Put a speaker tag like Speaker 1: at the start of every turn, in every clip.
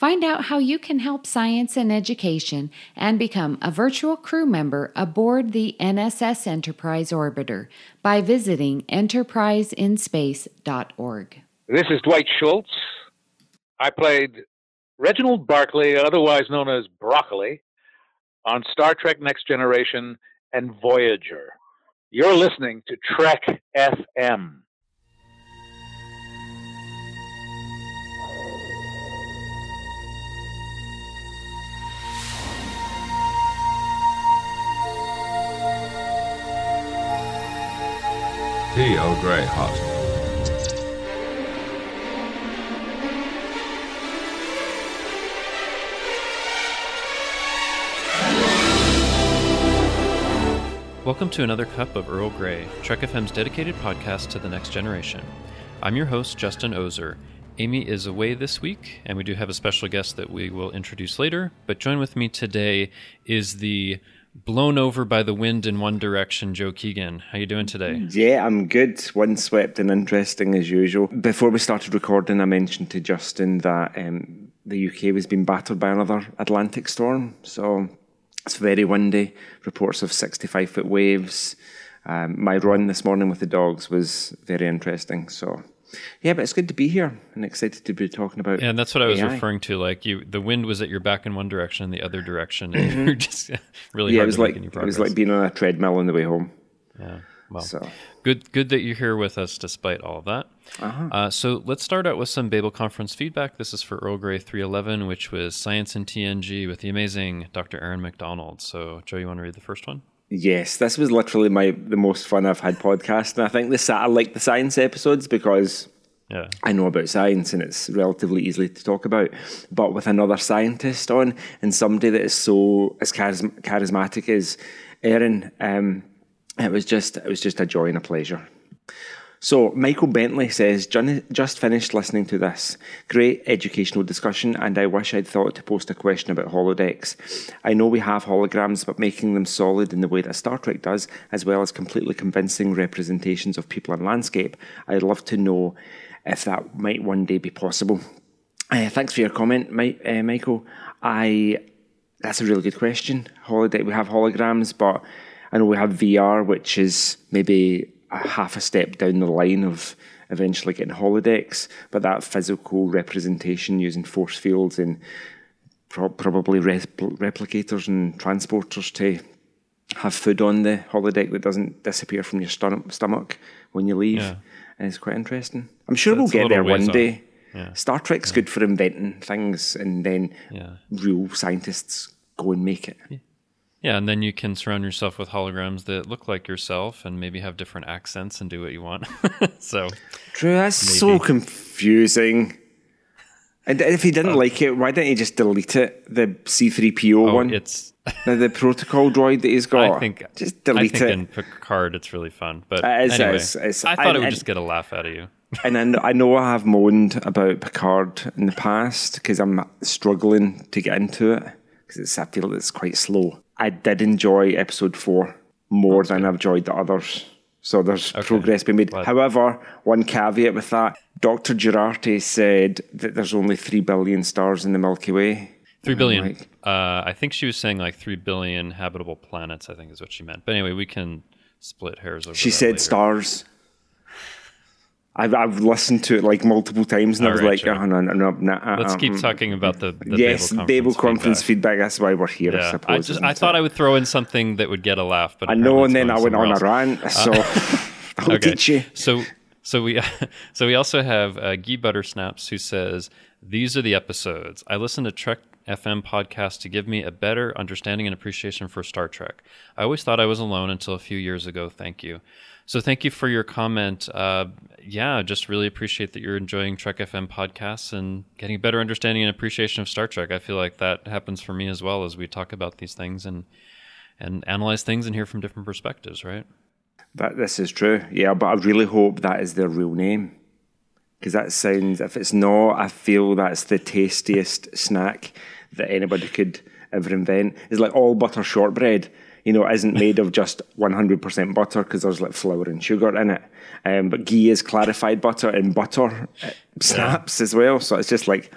Speaker 1: Find out how you can help science and education and become a virtual crew member aboard the NSS Enterprise Orbiter by visiting enterpriseinspace.org.
Speaker 2: This is Dwight Schultz. I played Reginald Barclay, otherwise known as Broccoli, on Star Trek Next Generation and Voyager. You're listening to Trek FM.
Speaker 3: T. Earl oh, Grey Hospital.
Speaker 4: Welcome to another cup of Earl Grey, Trek FM's dedicated podcast to the next generation. I'm your host, Justin Oser. Amy is away this week, and we do have a special guest that we will introduce later. But join with me today is the blown over by the wind in one direction, Joe Keegan. How are you doing today?
Speaker 5: Yeah, I'm good. Windswept and interesting as usual. Before we started recording, I mentioned to Justin that um, the UK was being battered by another Atlantic storm. So it's very windy. Reports of 65 foot waves. Um, my run this morning with the dogs was very interesting. So, yeah, but it's good to be here and excited to be talking about.
Speaker 4: And that's what I was
Speaker 5: AI.
Speaker 4: referring to. Like you, the wind was at your back in one direction, and the other direction, and you're just really
Speaker 5: Mm-hmm. Yeah,
Speaker 4: hard
Speaker 5: it was
Speaker 4: to
Speaker 5: like it was like being on a treadmill on the way home.
Speaker 4: yeah. Well,
Speaker 5: So,
Speaker 4: good, good that you're here with us despite all of that.
Speaker 5: Uh-huh.
Speaker 4: Uh, so let's start out with some Babel Conference feedback. This is for Earl Grey 311, which was Science and TNG with the amazing Dr. Erin McDonald. So, Joe, you want to read the first one?
Speaker 5: Yes, this was literally my the most fun I've had podcast, and I think the I like the science episodes because
Speaker 4: Yeah.
Speaker 5: I know about science and it's relatively easy to talk about. But with another scientist on and somebody that is so as charism- charismatic as Erin, um, it was just it was just a joy and a pleasure. So Michael Bentley says, just finished listening to this. Great educational discussion, and I wish I'd thought to post a question about holodecks. I know we have holograms, but making them solid in the way that Star Trek does, as well as completely convincing representations of people and landscape, I'd love to know if that might one day be possible. Uh, thanks for your comment, uh, Michael. I that's a really good question. Holodeck, we have holograms, but I know we have VR, which is maybe a half a step down the line of eventually getting holodecks. But that physical representation using force fields and pro- probably repl- replicators and transporters to have food on the holodeck that doesn't disappear from your stom- stomach when you leave
Speaker 4: Yeah.
Speaker 5: is quite interesting. I'm sure
Speaker 4: That's
Speaker 5: we'll get there one day.
Speaker 4: Yeah.
Speaker 5: Star Trek's good for inventing things, and then
Speaker 4: Yeah.
Speaker 5: real scientists go and make it.
Speaker 4: Yeah, and then you can surround yourself with holograms that look like yourself and maybe have different accents and do what you want. so,
Speaker 5: True, that's so confusing. And if he didn't oh. like it, why didn't he just delete it? The C3PO
Speaker 4: oh,
Speaker 5: one,
Speaker 4: it's.
Speaker 5: the, the protocol droid that he's got.
Speaker 4: I think
Speaker 5: just
Speaker 4: I
Speaker 5: delete
Speaker 4: think
Speaker 5: it.
Speaker 4: in Picard it's really fun, but
Speaker 5: It is,
Speaker 4: anyway,
Speaker 5: is, it's-
Speaker 4: I thought it would
Speaker 5: and-
Speaker 4: just get a laugh out of you.
Speaker 5: and I know, I know I have moaned about Picard in the past because I'm struggling to get into it because I feel it's quite slow. I did enjoy episode four more than I've enjoyed the others. So there's progress being made.
Speaker 4: Glad.
Speaker 5: However, one caveat with that, Dr. Girardi said that there's only three billion stars in the Milky Way.
Speaker 4: Three billion.
Speaker 5: like-
Speaker 4: uh, I think she was saying like three billion habitable planets. I think is what she meant. But anyway, we can split hairs over.
Speaker 5: She said
Speaker 4: later.
Speaker 5: stars. I've, I've listened to it like multiple times and I was
Speaker 4: right,
Speaker 5: like,
Speaker 4: sure.
Speaker 5: oh, no, no, no, no,
Speaker 4: Let's
Speaker 5: uh,
Speaker 4: keep
Speaker 5: mm.
Speaker 4: talking about the, the
Speaker 5: yes,
Speaker 4: Babel conference feedback.
Speaker 5: feedback. That's why we're here, I suppose.
Speaker 4: I just I thought
Speaker 5: it?
Speaker 4: I would throw in something that would get a laugh, but
Speaker 5: I know, and then I went on
Speaker 4: somewhere
Speaker 5: a rant. So I'll
Speaker 4: Okay.
Speaker 5: teach you.
Speaker 4: So so we so we also have uh, Ghee Buttersnaps who says these are the episodes. I listen to Trek FM podcast to give me a better understanding and appreciation for Star Trek. I always thought I was alone until a few years ago. Thank you. So thank you for your comment. Uh, yeah, just really appreciate that you're enjoying Trek FM podcasts and getting a better understanding and appreciation of Star Trek. I feel like that happens for me as well as we talk about these things and and analyze things and hear from different perspectives, right?
Speaker 5: That this is true. Yeah, but I really hope that is their real name. Because that sounds, if it's not, I feel that's the tastiest snack that anybody could ever invent. It's like all butter shortbread you know, isn't made of just 100% butter because there's like flour and sugar in it. Um, but ghee is clarified butter and butter uh, snaps yeah. as well. So it's just like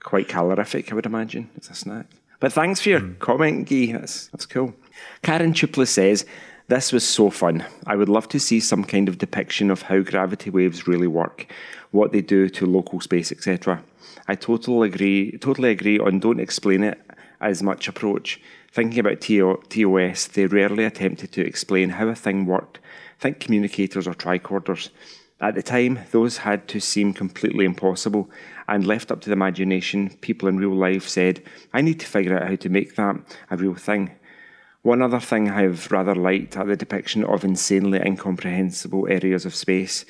Speaker 5: quite calorific, I would imagine. It's a snack. But thanks for your mm. comment, Ghee. That's, that's cool. Karen Chupla says, This was so fun. I would love to see some kind of depiction of how gravity waves really work, what they do to local space, etc. I totally agree, totally agree on don't explain it as much approach. Thinking about TOS, they rarely attempted to explain how a thing worked. Think communicators or tricorders. At the time, those had to seem completely impossible, and left up to the imagination, people in real life said, I need to figure out how to make that a real thing. One other thing I've rather liked are the depiction of insanely incomprehensible areas of space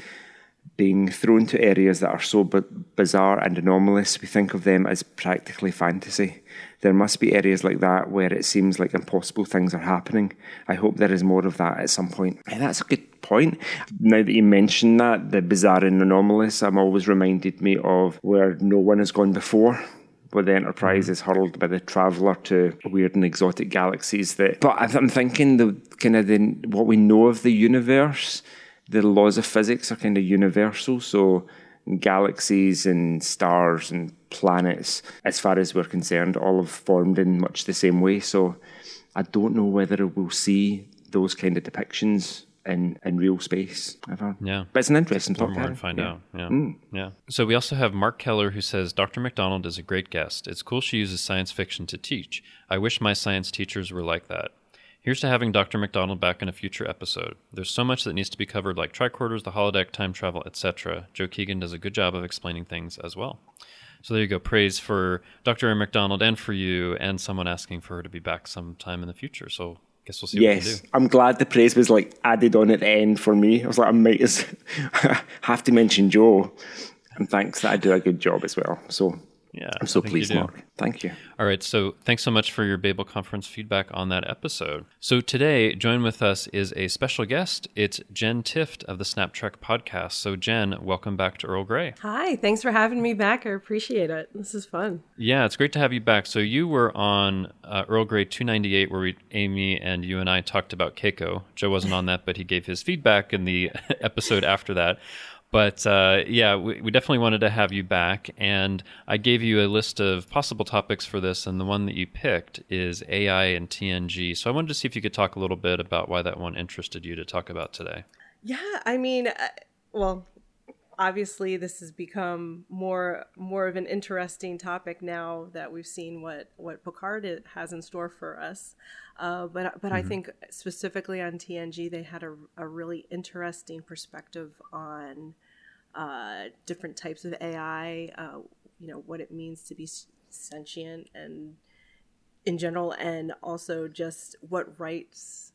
Speaker 5: being thrown to areas that are so b- bizarre and anomalous, we think of them as practically fantasy. There must be areas like that where it seems like impossible things are happening. I hope there is more of that at some point. And that's a good point. Now that you mention that, the bizarre and anomalous, I'm always reminded me of where no one has gone before where the Enterprise mm-hmm. is hurled by the Traveller to weird and exotic galaxies. That, but I'm thinking the kind of the what we know of the universe the laws of physics are kind of universal. So galaxies and stars and planets, as far as we're concerned, all have formed in much the same way. So I don't know whether we'll see those kind of depictions in, in real space ever.
Speaker 4: Yeah.
Speaker 5: But it's an interesting topic.
Speaker 4: More and find yeah. out. Yeah. Mm. Yeah. So we also have Mark Keller who says Dr. McDonald is a great guest. It's cool she uses science fiction to teach. I wish my science teachers were like that. Here's to having Dr. McDonald back in a future episode. There's so much that needs to be covered, like tricorders, the holodeck, time travel, etc. Joe Keegan does a good job of explaining things as well. So there you go. Praise for Dr. McDonald and for you, and someone asking for her to be back sometime in the future. So guess we'll see.
Speaker 5: Yes, I'm glad the praise was like added on at the end for me. I was like, I might as have to mention Joe, and thanks that I do a good job as well. So
Speaker 4: yeah.
Speaker 5: I'm so pleased, Mark. Thank you.
Speaker 4: All right. So thanks so much for your Babel conference feedback on that episode. So today, join with us is a special guest. It's Jenn Tifft of the Snap Trek podcast. So, Jen, welcome back to Earl Grey.
Speaker 3: Hi. Thanks for having me back. I appreciate it. This is fun.
Speaker 4: Yeah, it's great to have you back. So, you were on uh, Earl Grey 298, where we, Amy and you and I talked about Keiko. Joe wasn't on that, but he gave his feedback in the episode after that. But uh, yeah, we, we, definitely wanted to have you back. And I gave you a list of possible topics for this, and the one that you picked is AI and TNG. So I wanted to see if you could talk a little bit about why that one interested you to talk about today.
Speaker 3: Yeah, I mean, uh, well, obviously this has become more more of an interesting topic now that we've seen what what Picard has in store for us. Uh, but but mm-hmm. I think specifically on TNG, they had a, a really interesting perspective on uh, different types of AI. Uh, you know what it means to be sentient and in general, and also just what rights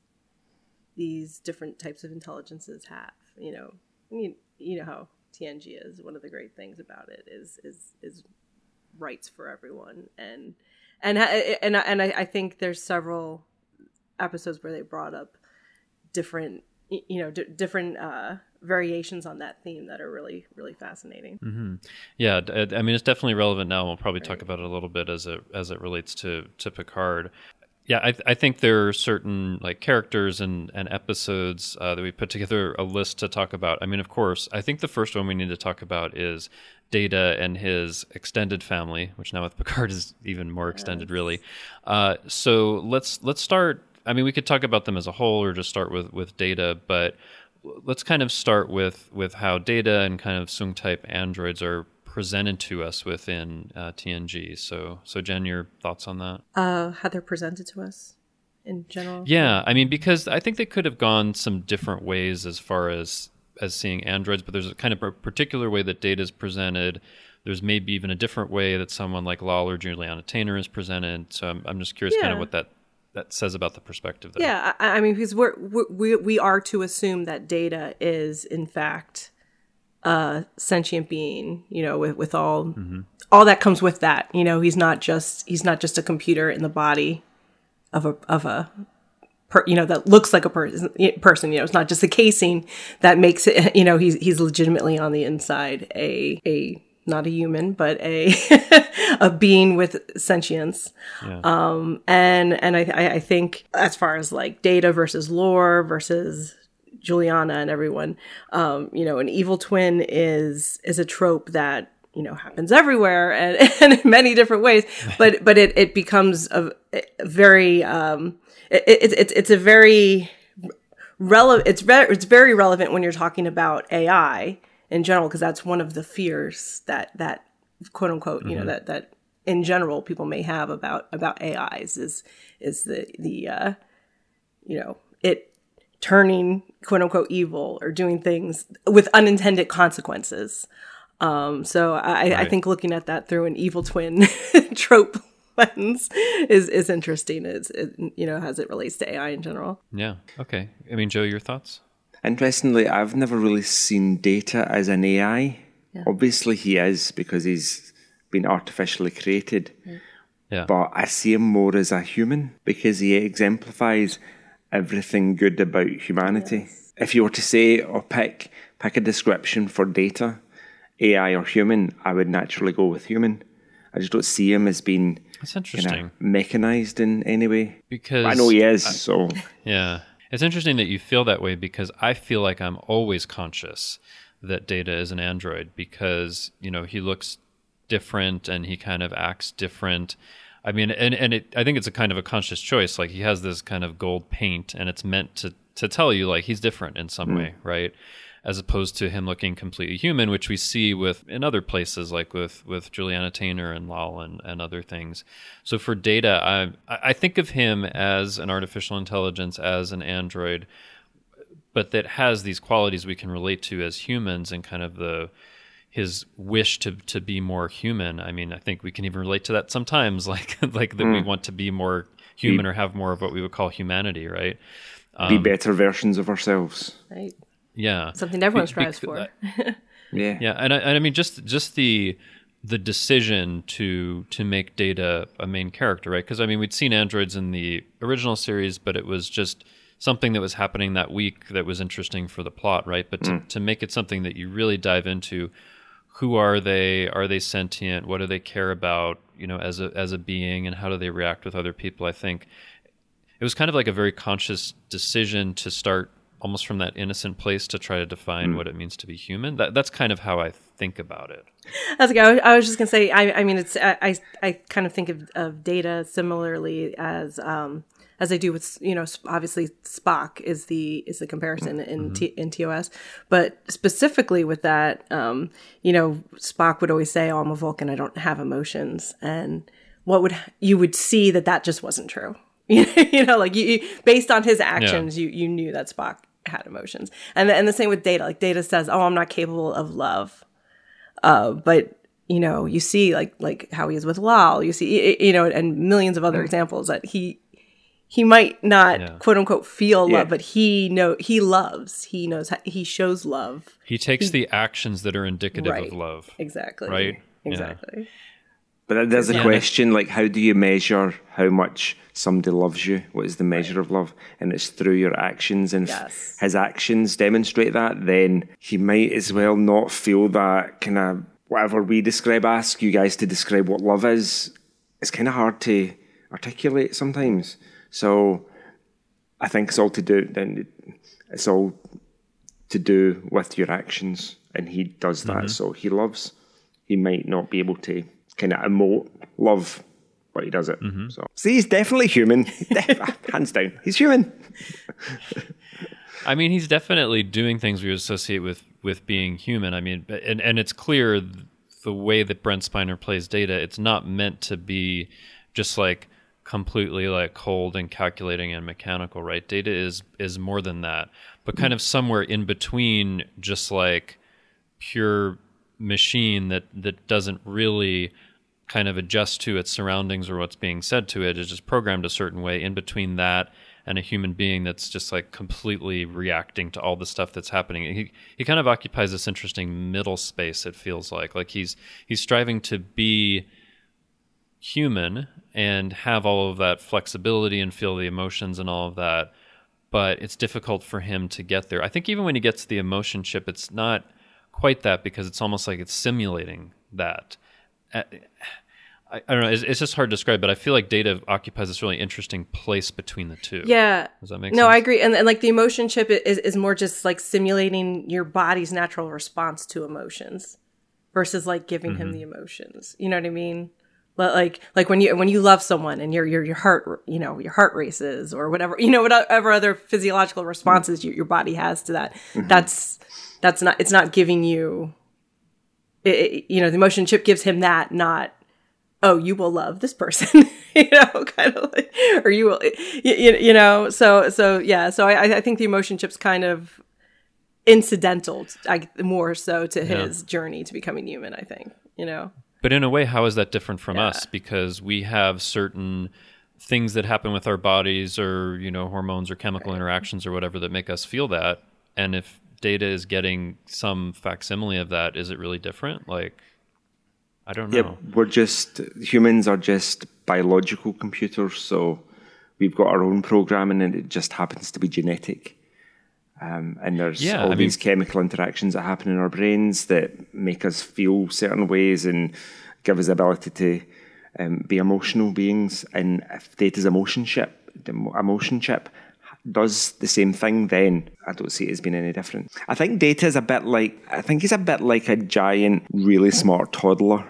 Speaker 3: these different types of intelligences have. You know, you, you know how TNG is. One of the great things about it is is is rights for everyone, and and and and I, I think there's several episodes where they brought up different you know d- different uh, variations on that theme that are really really fascinating.
Speaker 4: Mm-hmm. Yeah, I mean it's definitely relevant now. We'll probably right. talk about it a little bit as it as it relates to to Picard yeah, I, I, think there are certain like characters and, and episodes uh, that we put together a list to talk about. I mean, of course, I think the first one we need to talk about is Data and his extended family, which now with Picard is even more extended, yes. really. Uh, so let's let's start. I mean, we could talk about them as a whole, or just start with with Data, but let's kind of start with with how Data and kind of Soong type androids are presented to us within uh, TNG. So, so Jenn, your thoughts on that?
Speaker 3: Uh, how they're presented to us in general.
Speaker 4: Yeah, I mean, because I think they could have gone some different ways as far as as seeing androids, but there's a kind of a particular way that data is presented there's maybe even a different way that someone like Lal or Juliana Tainer is presented. So I'm, I'm just curious, yeah. kind of what that that says about the perspective there.
Speaker 3: Yeah, I, I mean, because we're, we're, we we are to assume that data is in fact a sentient being, you know, with with all mm-hmm. all that comes with that. You know, he's not just he's not just a computer in the body of a of a per, you know that looks like a person person you know it's not just the casing that makes it you know he's he's legitimately on the inside a a not a human, but a a being with sentience. Yeah. Um, and and I, I think as far as like data versus lore versus Juliana and everyone, um, you know, an evil twin is is a trope that you know happens everywhere and, and in many different ways. But but it it becomes a, a very um, it, it, it's it's a very relevant. It's very it's very relevant when you're talking about AI in general because that's one of the fears that that quote unquote mm-hmm. you know mm-hmm. that that in general people may have about about AIs is is the the uh, you know it turning quote unquote evil or doing things with unintended consequences. Um, so I, right. I think looking at that through an evil twin trope lens is is interesting. Is you know as it relates to AI in general.
Speaker 4: Yeah. Okay. I mean, Joe, your thoughts?
Speaker 5: Interestingly, I've never really seen Data as an AI. Yeah. Obviously, he is because he's been artificially created. Yeah. But I see him more as a human because he exemplifies everything good about humanity. Yes. If you were to say or pick pick a description for Data, AI or human, I would naturally go with human. I just don't see him as being
Speaker 4: that's interesting.
Speaker 5: You know, mechanized in any way.
Speaker 4: Because
Speaker 5: I know he is, I, so
Speaker 4: yeah. It's interesting that you feel that way because I feel like I'm always conscious that Data is an android because, you know, he looks different and he kind of acts different. I mean, and, and it, I think it's a kind of a conscious choice. Like he has this kind of gold paint and it's meant to, to tell you like he's different in some mm. way, right? as opposed to him looking completely human, which we see with in other places like with with Juliana Tainer and Lal and, and other things. So for data, I I think of him as an artificial intelligence, as an android, but that has these qualities we can relate to as humans and kind of the his wish to to be more human. I mean, I think we can even relate to that sometimes, like like that mm. we want to be more human be, or have more of what we would call humanity, right?
Speaker 5: Um, be better versions of ourselves.
Speaker 3: Right.
Speaker 4: Yeah,
Speaker 3: something everyone strives be, for.
Speaker 5: yeah,
Speaker 4: yeah, and I, and I mean just just the the decision to to make Data a main character, right? Because I mean we'd seen androids in the original series, but it was just something that was happening that week that was interesting for the plot, right? But to, mm. to make it something that you really dive into, who are they? Are they sentient? What do they care about? You know, as a as a being, and how do they react with other people? I think it was kind of like a very conscious decision to start almost from that innocent place to try to define mm. what it means to be human. That that's kind of how I think about it.
Speaker 3: That's okay. I was just gonna say. I, I mean, it's I, I kind of think of, of data similarly as um, as I do with you know obviously Spock is the is the comparison in mm-hmm. T, in TOS, but specifically with that, um, you know, Spock would always say, "Oh, I'm a Vulcan. I don't have emotions," and what would you would see that that just wasn't true. you know, like you, based on his actions, yeah. you you knew that Spock had emotions. And the, and the same with Data. Like Data says, "Oh, I'm not capable of love," uh, but you know, you see like like how he is with Lal. You see, you know, and millions of other mm. examples that he he might not yeah. quote unquote feel yeah. love, but he know he loves. He knows how, he shows love.
Speaker 4: He takes he, the actions that are indicative right. of love.
Speaker 3: Exactly.
Speaker 4: Right.
Speaker 3: Exactly.
Speaker 5: Yeah. But there's a question like, how do you measure how much somebody loves you? What is the measure right. of love? And it's through your actions. And yes. if his actions demonstrate that, then he might as well not feel that kind of whatever we describe, ask you guys to describe what love is. It's kind of hard to articulate sometimes. So I think it's all to do, then it's all to do with your actions. And he does that. Mm-hmm. So he loves. He might not be able to kind of emote love, but he does it. Mm-hmm. So see, he's definitely human, hands down. He's human.
Speaker 4: I mean, he's definitely doing things we associate with with being human. I mean, and and it's clear the way that Brent Spiner plays Data. It's not meant to be just like completely like cold and calculating and mechanical, right? Data is is more than that, but kind mm. of somewhere in between, just like pure machine that that doesn't really kind of adjust to its surroundings or what's being said to it. it is just programmed a certain way in between that and a human being that's just like completely reacting to all the stuff that's happening. He he kind of occupies this interesting middle space. It feels like like he's he's striving to be human and have all of that flexibility and feel the emotions and all of that, but it's difficult for him to get there. I think even when he gets the emotion chip, it's not quite that because it's almost like it's simulating that. Uh, I, I don't know. It's, it's, just hard to describe, but I feel like data occupies this really interesting place between the two.
Speaker 3: Yeah.
Speaker 4: Does that make
Speaker 3: no,
Speaker 4: sense?
Speaker 3: I agree. And, and like the emotion chip is, is more just like simulating your body's natural response to emotions versus like giving mm-hmm. him the emotions. You know what I mean? But like like when you when you love someone and your your your heart you know your heart races or whatever you know whatever other physiological responses mm-hmm. you, your body has to that mm-hmm. that's that's not it's not giving you it, it, you know the emotion chip gives him that not oh, you will love this person, you know, kind of like, or you will, you, you know, so, so yeah, so I, I think the emotion chip's kind of incidental, I, more so to his yeah. journey to becoming human, I think, you know.
Speaker 4: But in a way, how is that different from yeah. us? Because we have certain things that happen with our bodies or, you know, hormones or chemical right. interactions or whatever that make us feel that. And if data is getting some facsimile of that, is it really different? Like, I don't know.
Speaker 5: Yeah, we're just humans are just biological computers, so we've got our own programming, and it just happens to be genetic. Um, and there's yeah, all I these mean, chemical interactions that happen in our brains that make us feel certain ways and give us the ability to um, be emotional beings. And if data's emotion chip, the emotion chip does the same thing, then I don't see it as being any different. I think data is a bit like I think he's a bit like a giant, really smart toddler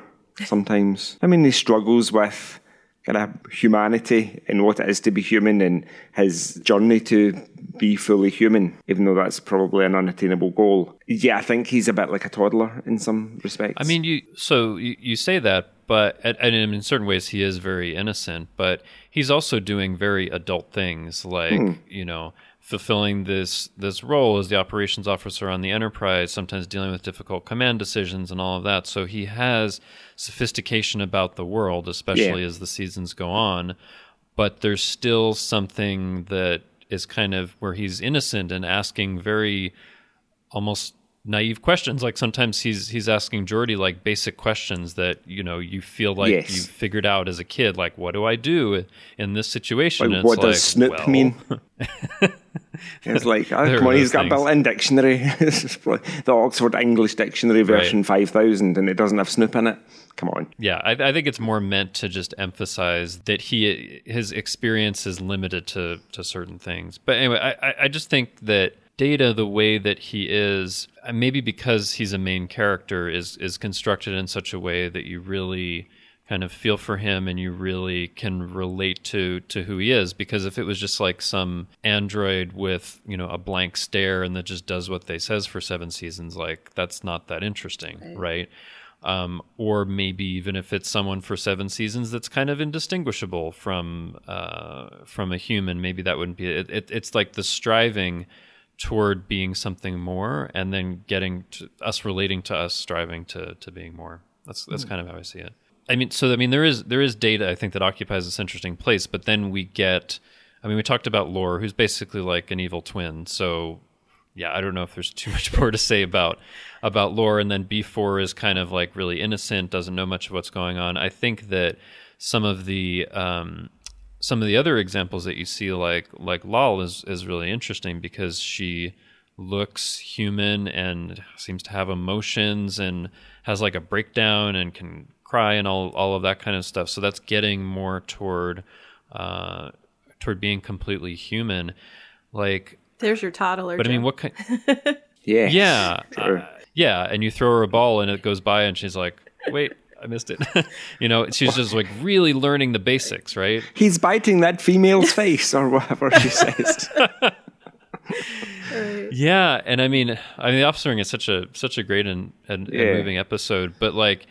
Speaker 5: sometimes. I mean, he struggles with kind of humanity and what it is to be human and his journey to be fully human, even though that's probably an unattainable goal. Yeah, I think he's a bit like a toddler in some respects.
Speaker 4: I mean, you so you, you say that, but and in certain ways he is very innocent, but he's also doing very adult things like hmm. you know fulfilling this this role as the operations officer on the enterprise, sometimes dealing with difficult command decisions and all of that. So he has sophistication about the world, especially yeah. as the seasons go on. But there's still something that is kind of where he's innocent and asking very almost naive questions. Like sometimes he's he's asking Geordi like basic questions that you know you feel like yes. you figured out as a kid. Like, what do I do in this situation?
Speaker 5: Like, what does like, Snoop well, mean? it's like, oh, come on, he's got a built-in dictionary. the Oxford English Dictionary version right. 5000, and it doesn't have Snoop in it. Come on.
Speaker 4: Yeah, I, I, think it's more meant to just emphasize that he his experience is limited to to certain things. But anyway, I, I just think that Data, the way that he is, uh, maybe because he's a main character, is is constructed in such a way that you really kind of feel for him and you really can relate to to who he is because if it was just like some android with you know a blank stare and that just does what they says for seven seasons like that's not that interesting right, right? Um, or maybe even if it's someone for seven seasons that's kind of indistinguishable from uh, from a human maybe that wouldn't be it, it, it's like the striving toward being something more and then getting to us relating to us striving to to being more. That's that's mm. kind of how i see it. I mean so i mean there is there is data i think that occupies this interesting place but then we get i mean we talked about lore who's basically like an evil twin. So yeah i don't know if there's too much more to say about about lore. And then b4 is kind of like really innocent doesn't know much of what's going on. I think that some of the um, some of the other examples that you see, like like Lal, is is really interesting because she looks human and seems to have emotions and has like a breakdown and can cry and all all of that kind of stuff. So that's getting more toward uh, toward being completely human. Like
Speaker 3: there's your toddler.
Speaker 4: But Joe. I mean, what kind?
Speaker 5: yeah,
Speaker 4: yeah, sure. uh, yeah. And you throw her a ball and it goes by, and she's like, "Wait, I missed it. you know, she's just like really learning the basics, right?
Speaker 5: He's biting that female's face or whatever she says.
Speaker 4: Yeah, and I mean, I mean, the offspring is such a such a great and, and, yeah. and moving episode, but like,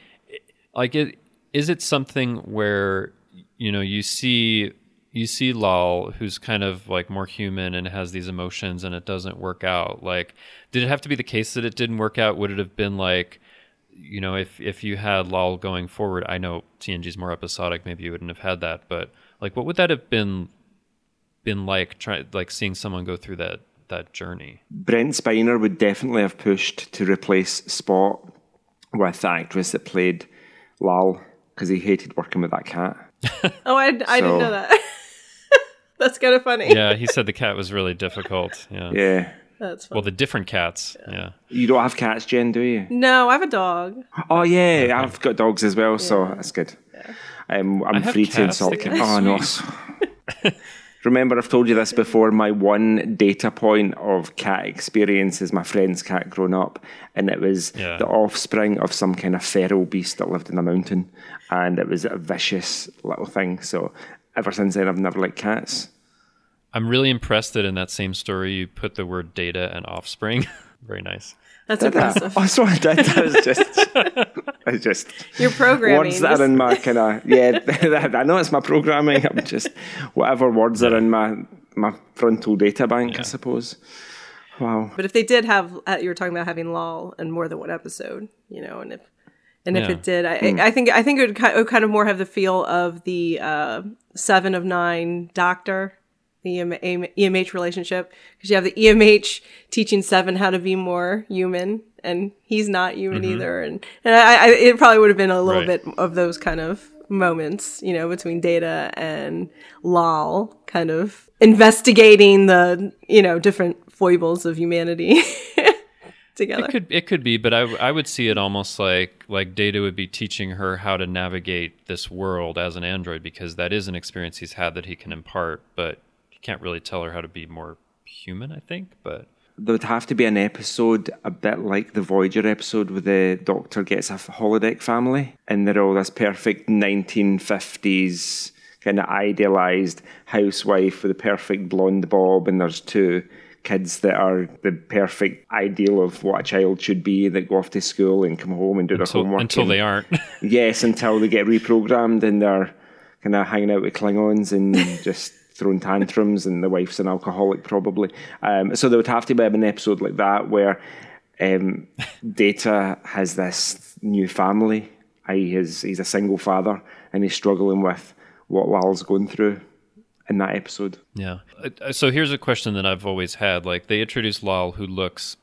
Speaker 4: like it is it something where you know you see you see Lal, who's kind of like more human and has these emotions, and it doesn't work out. Like, did it have to be the case that it didn't work out? Would it have been like you know, if if you had Lal going forward, I know TNG's more episodic. Maybe you wouldn't have had that, but like, what would that have been been like? Try like seeing someone go through that that journey.
Speaker 5: Brent Spiner would definitely have pushed to replace Spot with the actress that played Lal because he hated working with that cat.
Speaker 3: oh, I, I
Speaker 5: So-
Speaker 3: didn't know that. That's kind of funny.
Speaker 4: Yeah, he said the cat was really difficult. Yeah.
Speaker 5: Yeah.
Speaker 3: That's funny.
Speaker 4: Well, the different cats. Yeah.
Speaker 5: You don't have cats, Jenn, do you?
Speaker 3: no, I have a dog.
Speaker 5: Oh yeah, I've got dogs as well, so that's good. Um, I'm
Speaker 4: have
Speaker 5: free to insult
Speaker 4: they
Speaker 5: cats. Oh no. Remember, I've told you this before. My one data point of cat experience is my friend's cat growing up, and it was
Speaker 4: Yeah.
Speaker 5: the offspring of some kind of feral beast that lived in the mountain, and it was a vicious little thing. So ever since then, I've never liked cats.
Speaker 4: I'm really impressed that in that same story you put the word data and offspring. Very nice.
Speaker 3: That's
Speaker 5: Did that?
Speaker 3: impressive.
Speaker 5: Oh, so I did. That was just, it's just
Speaker 3: Your programming.
Speaker 5: words that are in my kind of yeah. I know it's my programming. I'm just whatever words are in my my frontal data bank, I suppose. Wow.
Speaker 3: But if they did have, uh, you were talking about having Lal in more than one episode, you know, and if and if it did, I, I think I think it would, it would kind of more have the feel of the uh, Seven of Nine Doctor, the EM, EMH relationship, because you have the EMH teaching Seven how to be more human, and he's not human mm-hmm. either, and and I, I, it probably would have been a little
Speaker 4: Right.
Speaker 3: bit of those kind of moments, you know, between Data and Lal, kind of investigating the you know different foibles of humanity together.
Speaker 4: It could it could be, but I I would see it almost like like Data would be teaching her how to navigate this world as an android because that is an experience he's had that he can impart, but can't really tell her how to be more human. I think, but
Speaker 5: There would have to be an episode a bit like the Voyager episode where the Doctor gets a holodeck family and they're all this perfect 1950s kind of idealized housewife with a perfect blonde bob and there's two kids that are the perfect ideal of what a child should be that go off to school and come home and do their homework.
Speaker 4: until
Speaker 5: and-
Speaker 4: they aren't.
Speaker 5: Yes, until they get reprogrammed and they're kind of hanging out with Klingons and just throwing tantrums, and the wife's an alcoholic probably. Um, so there would have to be an episode like that where um, Data has this new family. I, his, he's a single father and he's struggling with what Lal's going through in that episode.
Speaker 4: Yeah. Uh, So here's a question that I've always had. Like they introduce Lal, who looks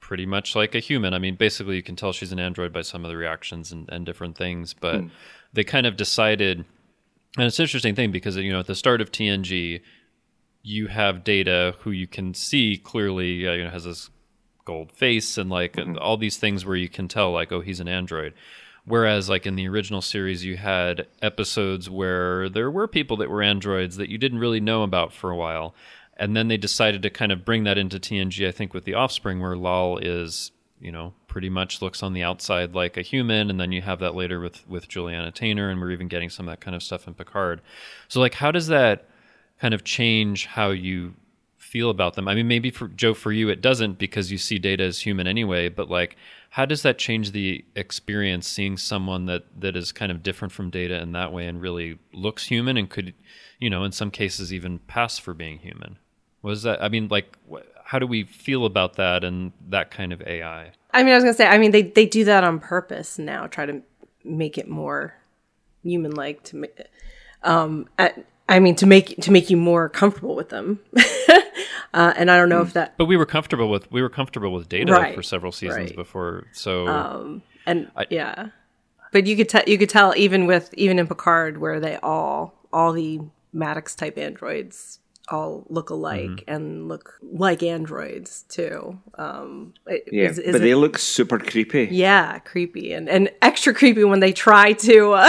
Speaker 4: pretty much like a human. I mean, basically, you can tell she's an android by some of the reactions and, and different things. But they kind of decided, and it's an interesting thing because you know at the start of TNG, you have Data, who you can see clearly, uh, you know, has this gold face and like all these things where you can tell like, oh, he's an android. Whereas, like in the original series, you had episodes where there were people that were androids that you didn't really know about for a while. And then they decided to kind of bring that into TNG, I think, with The Offspring, where Lal is, you know, pretty much looks on the outside like a human. And then you have that later with, with Juliana Tainer, and we're even getting some of that kind of stuff in Picard. So, like, how does that kind of change how you feel about them? I mean, maybe for Joe, for you, it doesn't because you see Data as human anyway. But like, how does that change the experience seeing someone that that is kind of different from Data in that way and really looks human and could, you know, in some cases even pass for being human? Was that? I mean, like, how do we feel about that and that kind of AI?
Speaker 3: I mean, I was gonna say, I mean, they they do that on purpose now, try to make it more human like to make. Um, at, I mean, to make to make you more comfortable with them, uh, and I don't know if that
Speaker 4: But we were comfortable with we were comfortable with Data
Speaker 3: Right,
Speaker 4: for several seasons
Speaker 3: right.
Speaker 4: before, so
Speaker 3: and yeah, but you could tell you could tell even with even in Picard where they all all the Maddox type androids all look alike
Speaker 4: Mm-hmm.
Speaker 3: and look like androids too. Um,
Speaker 5: Yeah,
Speaker 3: is- is
Speaker 5: but
Speaker 3: it-
Speaker 5: they look super creepy.
Speaker 3: Yeah, creepy and, and extra creepy when they try to uh,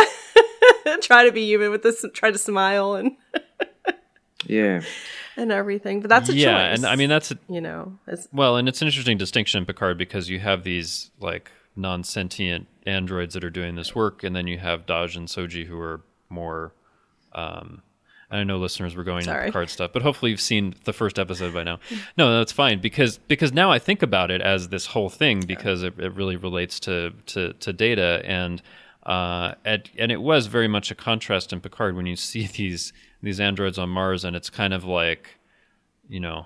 Speaker 3: try to be human with this, try to smile and
Speaker 5: Yeah.
Speaker 3: and everything. But that's a
Speaker 4: yeah,
Speaker 3: choice.
Speaker 4: and I mean that's a,
Speaker 3: you know, it's,
Speaker 4: Well, and it's an interesting distinction in Picard because you have these like non-sentient androids that are doing this work, and then you have Dahj and Soji who are more. Um, and I know listeners were going
Speaker 3: Sorry.
Speaker 4: into Picard stuff, but hopefully you've seen the first episode by now. No, that's fine because because now I think about it as this whole thing because it, it really relates to to, to data and. Uh, and, and it was very much a contrast in Picard when you see these these androids on Mars, and it's kind of like, you know,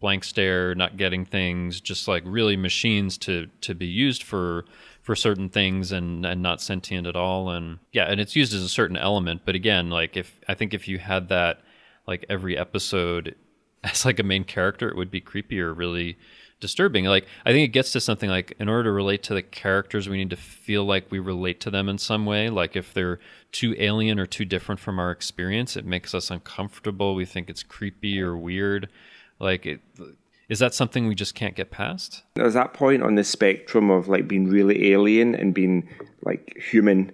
Speaker 4: blank stare, not getting things, just like really machines to to be used for for certain things and and not sentient at all. And yeah and it's used as a certain element but again like if i think if you had that like every episode as like a main character it would be creepy or really disturbing. Like i think it gets to something like in order to relate to the characters we need to feel like we relate to them in some way. Like if they're too alien or too different from our experience it makes us uncomfortable. We think it's creepy or weird. Like it is that something we just can't get past?
Speaker 5: There's that point on the spectrum of like being really alien and being like human.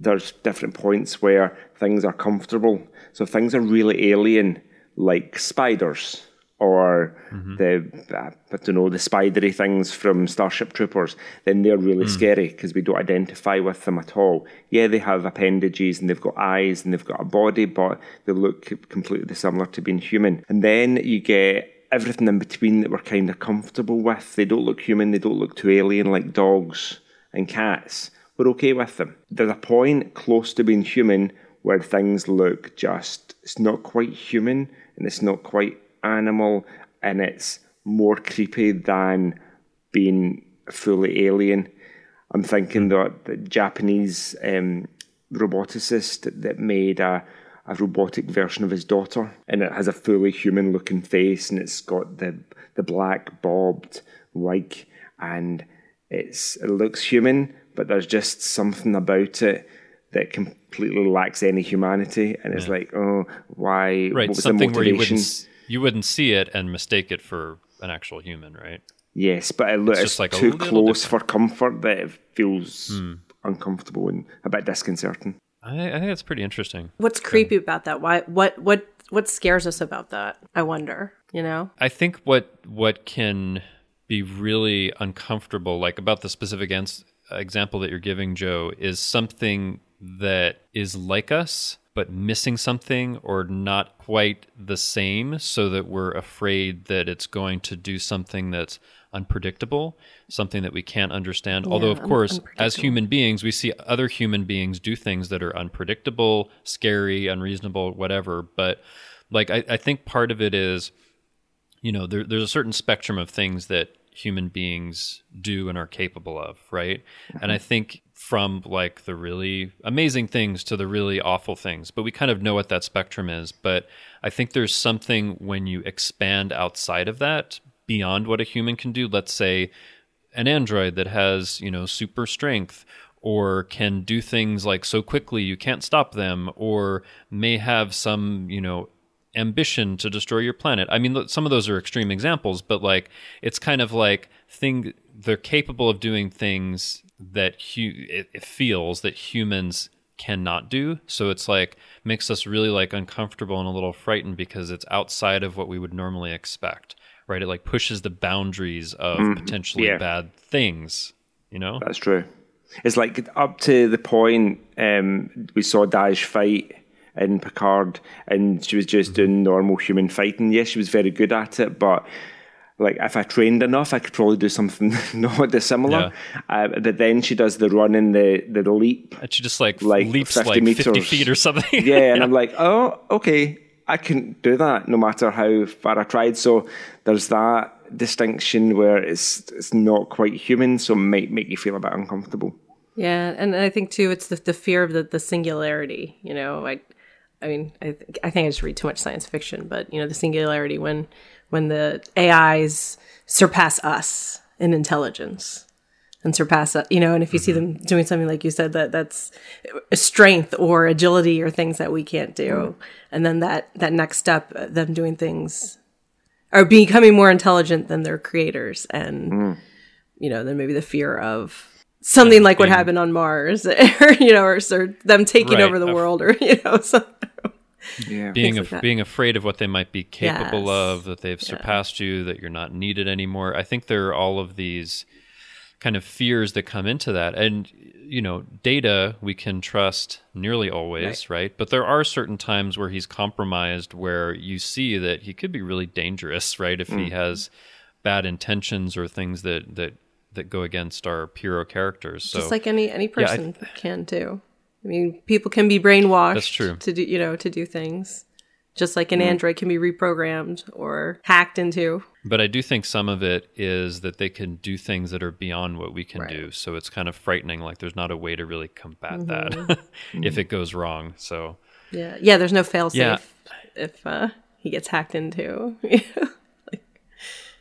Speaker 5: There's different points where things are comfortable. So if things are really alien, like spiders or mm-hmm. the uh, I don't know the spidery things from Starship Troopers, then they're really mm. scary because we don't identify with them at all. Yeah, they have appendages and they've got eyes and they've got a body, but they look completely similar to being human. And then you get everything in between that we're kind of comfortable with. They don't look human, they don't look too alien like dogs and cats. We're okay with them. There's a point close to being human where things look just, it's not quite human and it's not quite animal and it's more creepy than being fully alien. I'm thinking that the Japanese um, roboticist that made a a robotic version of his daughter, and it has a fully human looking face, and it's got the the black bobbed wig, and it's it looks human, but there's just something about it that completely lacks any humanity, and it's like, oh, why?
Speaker 4: Right, something where you wouldn't you wouldn't see it and mistake it for an actual human, right?
Speaker 5: Yes, but it looks just like too close different. for comfort that it feels hmm. uncomfortable and a bit disconcerting.
Speaker 4: I, I think that's pretty interesting.
Speaker 3: What's creepy about that? Why? What? What? What scares us about that? I wonder. You know.
Speaker 4: I think what what can be really uncomfortable, like about the specific ans- example that you're giving, Joe, is something that is like us but missing something or not quite the same so that we're afraid that it's going to do something that's unpredictable, something that we can't understand. Yeah, Although, of course, as human beings, we see other human beings do things that are unpredictable, scary, unreasonable, whatever. But like, I, I think part of it is, you know, there, there's a certain spectrum of things that human beings do and are capable of, right? Mm-hmm. And I think from like the really amazing things to the really awful things, but we kind of know what that spectrum is. But I think there's something when you expand outside of that beyond what a human can do. Let's say an android that has, you know, super strength or can do things like so quickly you can't stop them or may have some, you know, ambition to destroy your planet. I mean, some of those are extreme examples, but like it's kind of like thing they're capable of doing things that hu- it, it feels that humans cannot do. So it's like makes us really like uncomfortable and a little frightened because it's outside of what we would normally expect right? It like pushes the boundaries of mm, potentially yeah. bad things. You know,
Speaker 5: that's true. It's like up to the point um, we saw Dahj fight in Picard, and she was just mm-hmm. doing normal human fighting. Yes, she was very good at it, but like if I trained enough, I could probably do something not dissimilar. Yeah. Uh, but then she does the run and the the leap,
Speaker 4: and she just like, like leaps 50 like meters. fifty feet or something.
Speaker 5: yeah, and I'm like, oh, okay, I couldn't do that no matter how far I tried. So there's that distinction where it's it's not quite human, so it might make you feel a bit uncomfortable.
Speaker 3: Yeah, and I think too, it's the, the fear of the, the singularity. You know, I, I mean, I, th- I think I just read too much science fiction, but you know, the singularity when when the AIs surpass us in intelligence and surpass it, you know, and if you mm-hmm. see them doing something like you said, that that's strength or agility or things that we can't do. Mm. And then that, that next step, uh, them doing things are becoming more intelligent than their creators. And, mm. you know, then maybe the fear of something yeah, like what happened on Mars or, you know, or, or them taking right, over the world or, you know, something.
Speaker 4: Yeah. being like being afraid of what they might be capable yes. of, that they've surpassed yeah. you, that you're not needed anymore. I think there are all of these kind of fears that come into that. And, you know, data we can trust nearly always, right. right? But there are certain times where he's compromised where you see that he could be really dangerous, right? If mm. he has bad intentions or things that, that, that go against our hero characters. So,
Speaker 3: Just like any, any person yeah, can do. I mean, people can be brainwashed.
Speaker 4: That's true.
Speaker 3: To do, you know, to do things just like an android can be reprogrammed or hacked into.
Speaker 4: But I do think some of it is that they can do things that are beyond what we can
Speaker 3: Right.
Speaker 4: do. So it's kind of frightening. Like there's not a way to really combat that
Speaker 3: Mm-hmm.
Speaker 4: if it goes wrong. So
Speaker 3: Yeah, yeah. There's no fail safe
Speaker 4: Yeah.
Speaker 3: if uh, he gets hacked into.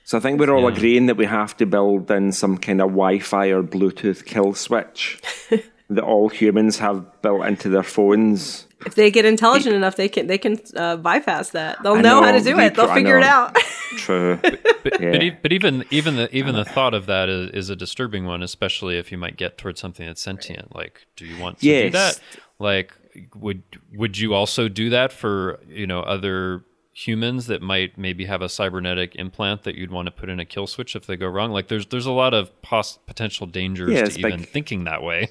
Speaker 5: So I think we're all
Speaker 4: Yeah.
Speaker 5: agreeing that we have to build in some kind of Wi-Fi or Bluetooth kill switch that all humans have built into their phones.
Speaker 3: If they get intelligent enough, they can they can uh, bypass that. They'll
Speaker 5: I
Speaker 3: know, how to do it. They'll figure it out.
Speaker 5: True.
Speaker 4: but,
Speaker 5: Yeah.
Speaker 4: but, but even even the even the thought of that is, is a disturbing one, especially if you might get towards something that's sentient. Like, do you want to do that? Like, would would you also do that for you know other humans that might maybe have a cybernetic implant that you'd want to put in a kill switch if they go wrong? Like, there's there's a lot of pos- potential dangers
Speaker 5: Yeah,
Speaker 4: to even
Speaker 5: big.
Speaker 4: thinking that way.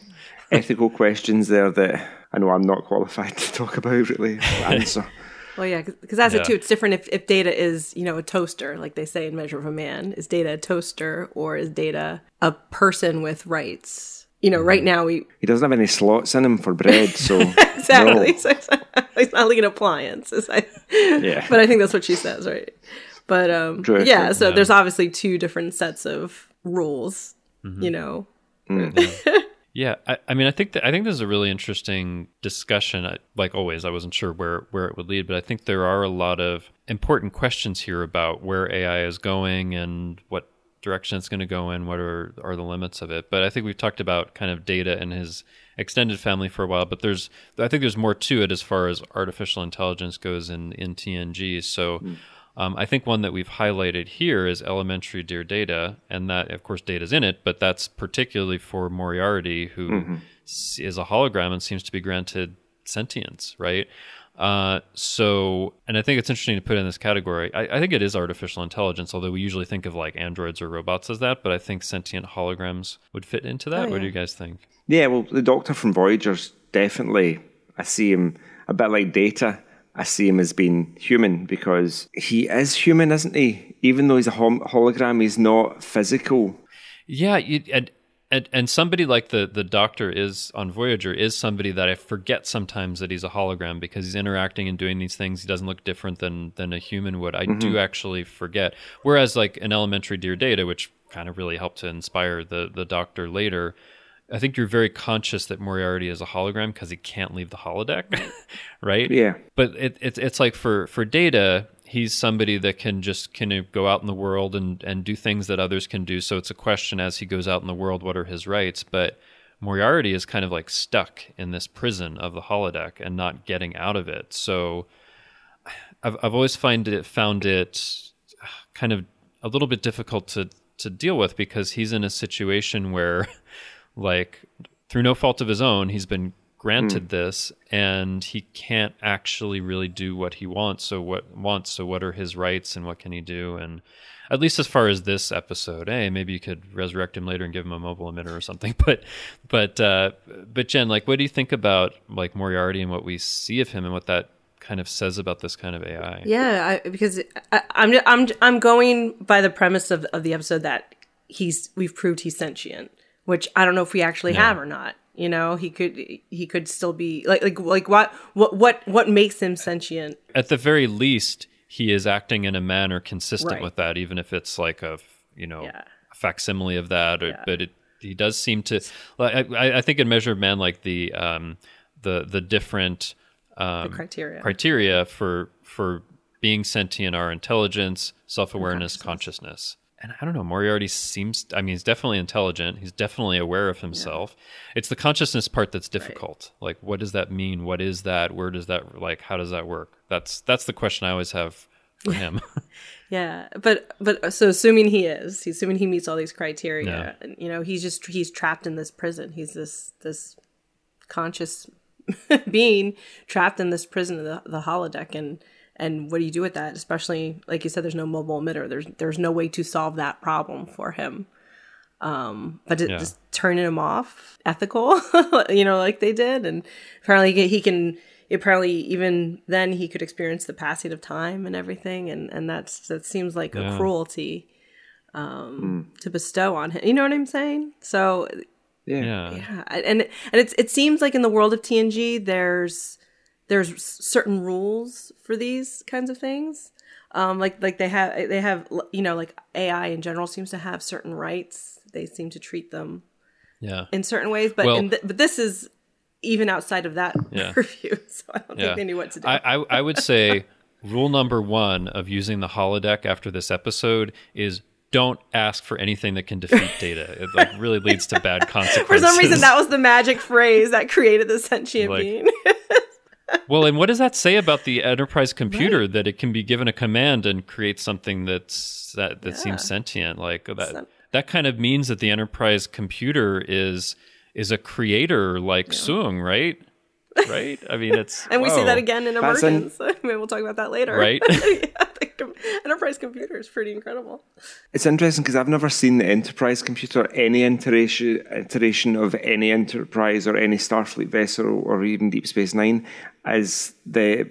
Speaker 5: Ethical questions there that I know I'm not qualified to talk about really. or Answer.
Speaker 3: well, yeah, because that's
Speaker 4: Yeah.
Speaker 3: it too. It's different if, if data is you know a toaster, like they say in Measure of a Man. Is data a toaster or is data a person with rights? You know,
Speaker 4: Mm-hmm.
Speaker 3: right now we
Speaker 5: He doesn't have any slots in him for bread, so
Speaker 3: exactly.
Speaker 5: no.
Speaker 3: So it's, it's not like an appliance. It's like-
Speaker 5: Yeah.
Speaker 3: but I think that's what she says, right? But um,
Speaker 5: True,
Speaker 3: yeah,
Speaker 5: true.
Speaker 3: so there's obviously two different sets of rules.
Speaker 4: Mm-hmm.
Speaker 3: You know,
Speaker 4: Yeah, I, I mean, I think that, I think this is a really interesting discussion. I, like always, I wasn't sure where where it would lead, but I think there are a lot of important questions here about where AI is going and what direction it's going to go in. What are are the limits of it? But I think we've talked about kind of data and his extended family for a while. But there's I think there's more to it as far as artificial intelligence goes in in TNG. So. Hmm. Um, I think one that we've highlighted here is elementary dear data, and that, of course, data's in it, but that's particularly for Moriarty, who s- is a hologram and seems to be granted sentience, right? Uh, so, and I think it's interesting to put in this category. I, I think it is artificial intelligence, although we usually think of like androids or robots as that, but I think sentient holograms would fit into that. What do you guys think?
Speaker 5: Yeah, well, the Doctor from Voyager's definitely. I see him a bit like Data. I see him as being human because he is human, isn't he? Even though he's a hologram, he's not physical.
Speaker 4: Yeah, you, and, and and somebody like the the Doctor is on Voyager is somebody that I forget sometimes that he's a hologram because he's interacting and doing these things. He doesn't look different than than a human would. I mm-hmm. do actually forget. Whereas like an elementary Dear Data, which kind of really helped to inspire the the Doctor later. I think you're very conscious that Moriarty is a hologram because he can't leave the holodeck, right?
Speaker 5: Yeah.
Speaker 4: But it, it, it's like for, for Data, he's somebody that can just kind of go out in the world and, and do things that others can do. So it's a question as he goes out in the world, what are his rights? But Moriarty is kind of like stuck in this prison of the holodeck and not getting out of it. So I've, I've always find it, found it kind of a little bit difficult to, to deal with because he's in a situation where like through no fault of his own he's been granted this and he can't actually really do what he wants. So what wants so what are his rights and what can he do? And at least as far as this episode hey maybe you could resurrect him later and give him a mobile emitter or something. But but uh but jenn like what do you think about like moriarty and what we see of him and what that kind of says about this kind of ai
Speaker 3: yeah, I, because I, I'm I'm I'm going by the premise of of the episode that he's we've proved he's sentient, which I don't know if we actually have or not. You know, he could he could still be like like like what what what what makes him sentient?
Speaker 4: at the very least, he is acting in a manner consistent
Speaker 3: Right.
Speaker 4: with that, even if it's like a you know
Speaker 3: Yeah.
Speaker 4: a facsimile of that. Or, But it he does seem to. Like, I, I think in Measure of Man, like the um, the the different um,
Speaker 3: criteria.
Speaker 4: criteria for for being sentient are intelligence, self awareness, consciousness. And I don't know, Moriarty seems, I mean, he's definitely intelligent. He's definitely aware of himself. It's the consciousness part that's difficult. Like, what does that mean? What is that? Where does that, like, how does that work? That's, that's the question I always have for him.
Speaker 3: Yeah, but but so assuming he is, he's assuming he meets all these criteria,
Speaker 4: Yeah.
Speaker 3: and you know, he's just he's trapped in this prison. He's this this conscious being trapped in this prison of the, the holodeck, and and what do you do with that? Especially like you said, there's no mobile emitter. There's there's no way to solve that problem for him. Um, but it,
Speaker 4: Yeah.
Speaker 3: just turning him off, ethical, you know, like they did, and apparently he, he can. Apparently, even then, he could experience the passing of time and everything, and and that's that seems like
Speaker 4: Yeah.
Speaker 3: a cruelty um, to bestow on him. You know what I'm saying? So
Speaker 5: Yeah.
Speaker 4: yeah.
Speaker 3: yeah, and and it's it seems like in the world of TNG, there's there's certain rules for these kinds of things. Um, like like they have they have you know like AI in general seems to have certain rights. They seem to treat them
Speaker 4: Yeah.
Speaker 3: in certain ways, but
Speaker 4: Well-
Speaker 3: in th- but this is even outside of that
Speaker 4: Yeah.
Speaker 3: purview. So I don't
Speaker 4: Yeah.
Speaker 3: think they knew what to do.
Speaker 4: I, I, I would say rule number one of using the holodeck after this episode is don't ask for anything that can defeat data. It like really leads to bad consequences.
Speaker 3: For some reason, that was the magic phrase that created the sentient
Speaker 4: Like-
Speaker 3: being.
Speaker 4: Well, and what does that say about the enterprise computer that it can be given a command and create something that's that that
Speaker 3: Yeah.
Speaker 4: seems sentient? Like that
Speaker 3: Sen-
Speaker 4: that kind of means that the enterprise computer is is a creator like Soong, right? Right? I mean, it's
Speaker 3: and we see that again in
Speaker 5: That's an-
Speaker 3: Emergence. Maybe we'll talk about that later.
Speaker 4: Right.
Speaker 3: yeah, the com- enterprise computer is pretty incredible.
Speaker 5: It's interesting because I've never seen the Enterprise computer, any iteration, iteration of any Enterprise or any Starfleet vessel or even Deep Space Nine as the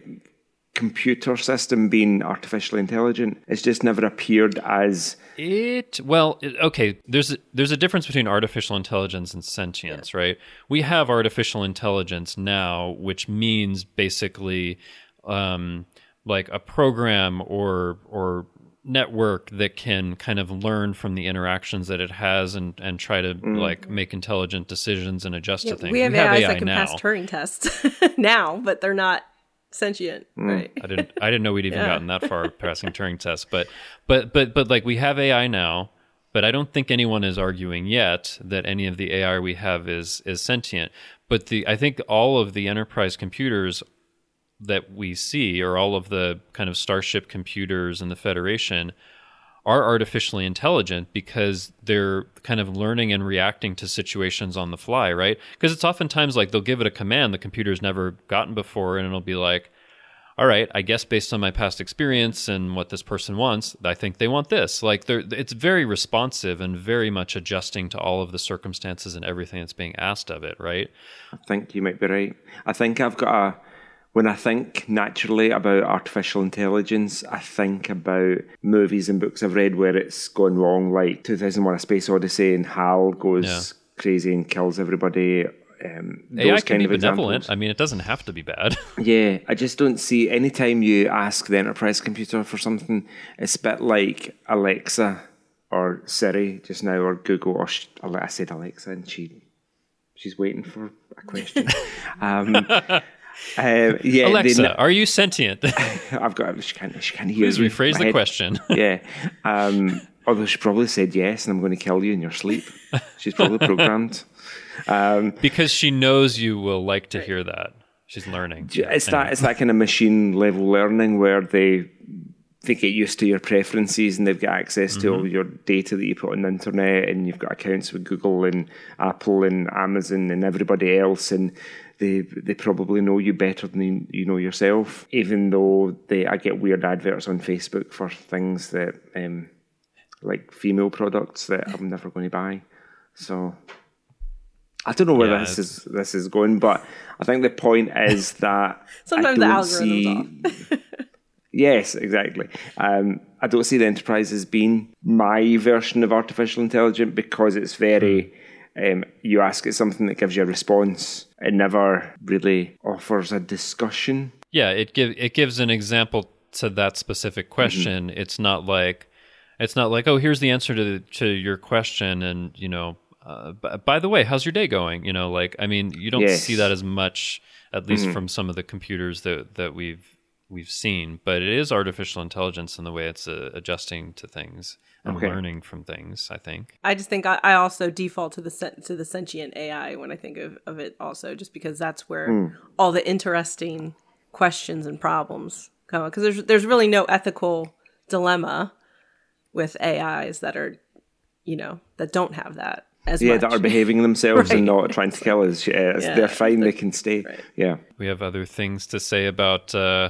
Speaker 5: computer system being artificially intelligent. It's just never appeared as
Speaker 4: It well, it, okay. There's a, there's a difference between artificial intelligence and sentience, right? We have artificial intelligence now, which means basically um, like a program or or network that can kind of learn from the interactions that it has and and try to mm. like make intelligent decisions and adjust to things.
Speaker 3: we have AIs that can
Speaker 4: now.
Speaker 3: pass Turing tests now, but they're not sentient, mm. right?
Speaker 4: I didn't I didn't know we'd even
Speaker 3: Yeah.
Speaker 4: gotten that far passing Turing tests. But but but but like we have AI now, but I don't think anyone is arguing yet that any of the AI we have is is sentient. But the I think all of the enterprise computers that we see or all of the kind of starship computers in the Federation are artificially intelligent because they're kind of learning and reacting to situations on the fly, right? Because it's oftentimes like they'll give it a command the computer's never gotten before, and it'll be like, all right, I guess based on my past experience and what this person wants, I think they want this. Like it's very responsive and very much adjusting to all of the circumstances and everything that's being asked of it, right?
Speaker 5: I think you might be right. I think I've got a. When I think naturally about artificial intelligence, I think about movies and books I've read where it's gone wrong, like 2001 A Space Odyssey and HAL goes
Speaker 4: Yeah.
Speaker 5: crazy and kills everybody. Um,
Speaker 4: AI
Speaker 5: those
Speaker 4: can
Speaker 5: kind
Speaker 4: be
Speaker 5: of
Speaker 4: benevolent.
Speaker 5: examples.
Speaker 4: I mean, it doesn't have to be bad.
Speaker 5: Yeah, I just don't see anytime you ask the enterprise computer for something, it's a bit like Alexa or Siri just now or Google or sh- I said Alexa and she she's waiting for a question. um, uh, yeah,
Speaker 4: Alexa, are you sentient?
Speaker 5: I've got she can't she can't hear
Speaker 4: Please
Speaker 5: me.
Speaker 4: rephrase the
Speaker 5: head-
Speaker 4: question.
Speaker 5: Yeah, um, although she probably said yes, and I'm going to kill you in your sleep. She's probably programmed.
Speaker 4: because she knows you will like to hear that. She's learning.
Speaker 5: It's that it's that kind of machine level learning where they they get used to your preferences and they've got access to all your data that you put on the internet and you've got accounts with Google and Apple and Amazon and everybody else and they they probably know you better than you, know yourself. Even though they I get weird adverts on Facebook for things that um, like female products that I'm never going to buy. So I don't know where
Speaker 4: Yeah,
Speaker 5: this is this is going, but I think the point is that
Speaker 3: Sometimes the algorithm's
Speaker 5: see. yes, exactly. Um, I don't see the enterprise as being my version of artificial intelligence because it's very. Um, you ask it something that gives you a response. It never really offers a discussion.
Speaker 4: Yeah, it give it gives an example to that specific question. It's not like it's not like oh here's the answer to to your question and you know uh, b- by the way how's your day going you know like I mean you don't
Speaker 5: Yes.
Speaker 4: see that as much at least from some of the computers that that we've we've seen but it is artificial intelligence in the way it's uh, adjusting to things and
Speaker 5: Okay.
Speaker 4: learning from things I think
Speaker 3: I just think I, I also default to the sen- to the sentient AI when I think of, of it also, just because that's where
Speaker 5: Hmm.
Speaker 3: all the interesting questions and problems come. Because there's there's really no ethical dilemma with AIs that are, you know, that don't have that as
Speaker 5: Yeah,
Speaker 3: much.
Speaker 5: that are behaving themselves and not trying to kill us. Yeah,
Speaker 3: Yeah.
Speaker 5: they're fine. They can stay. Yeah.
Speaker 4: we have other things to say about uh,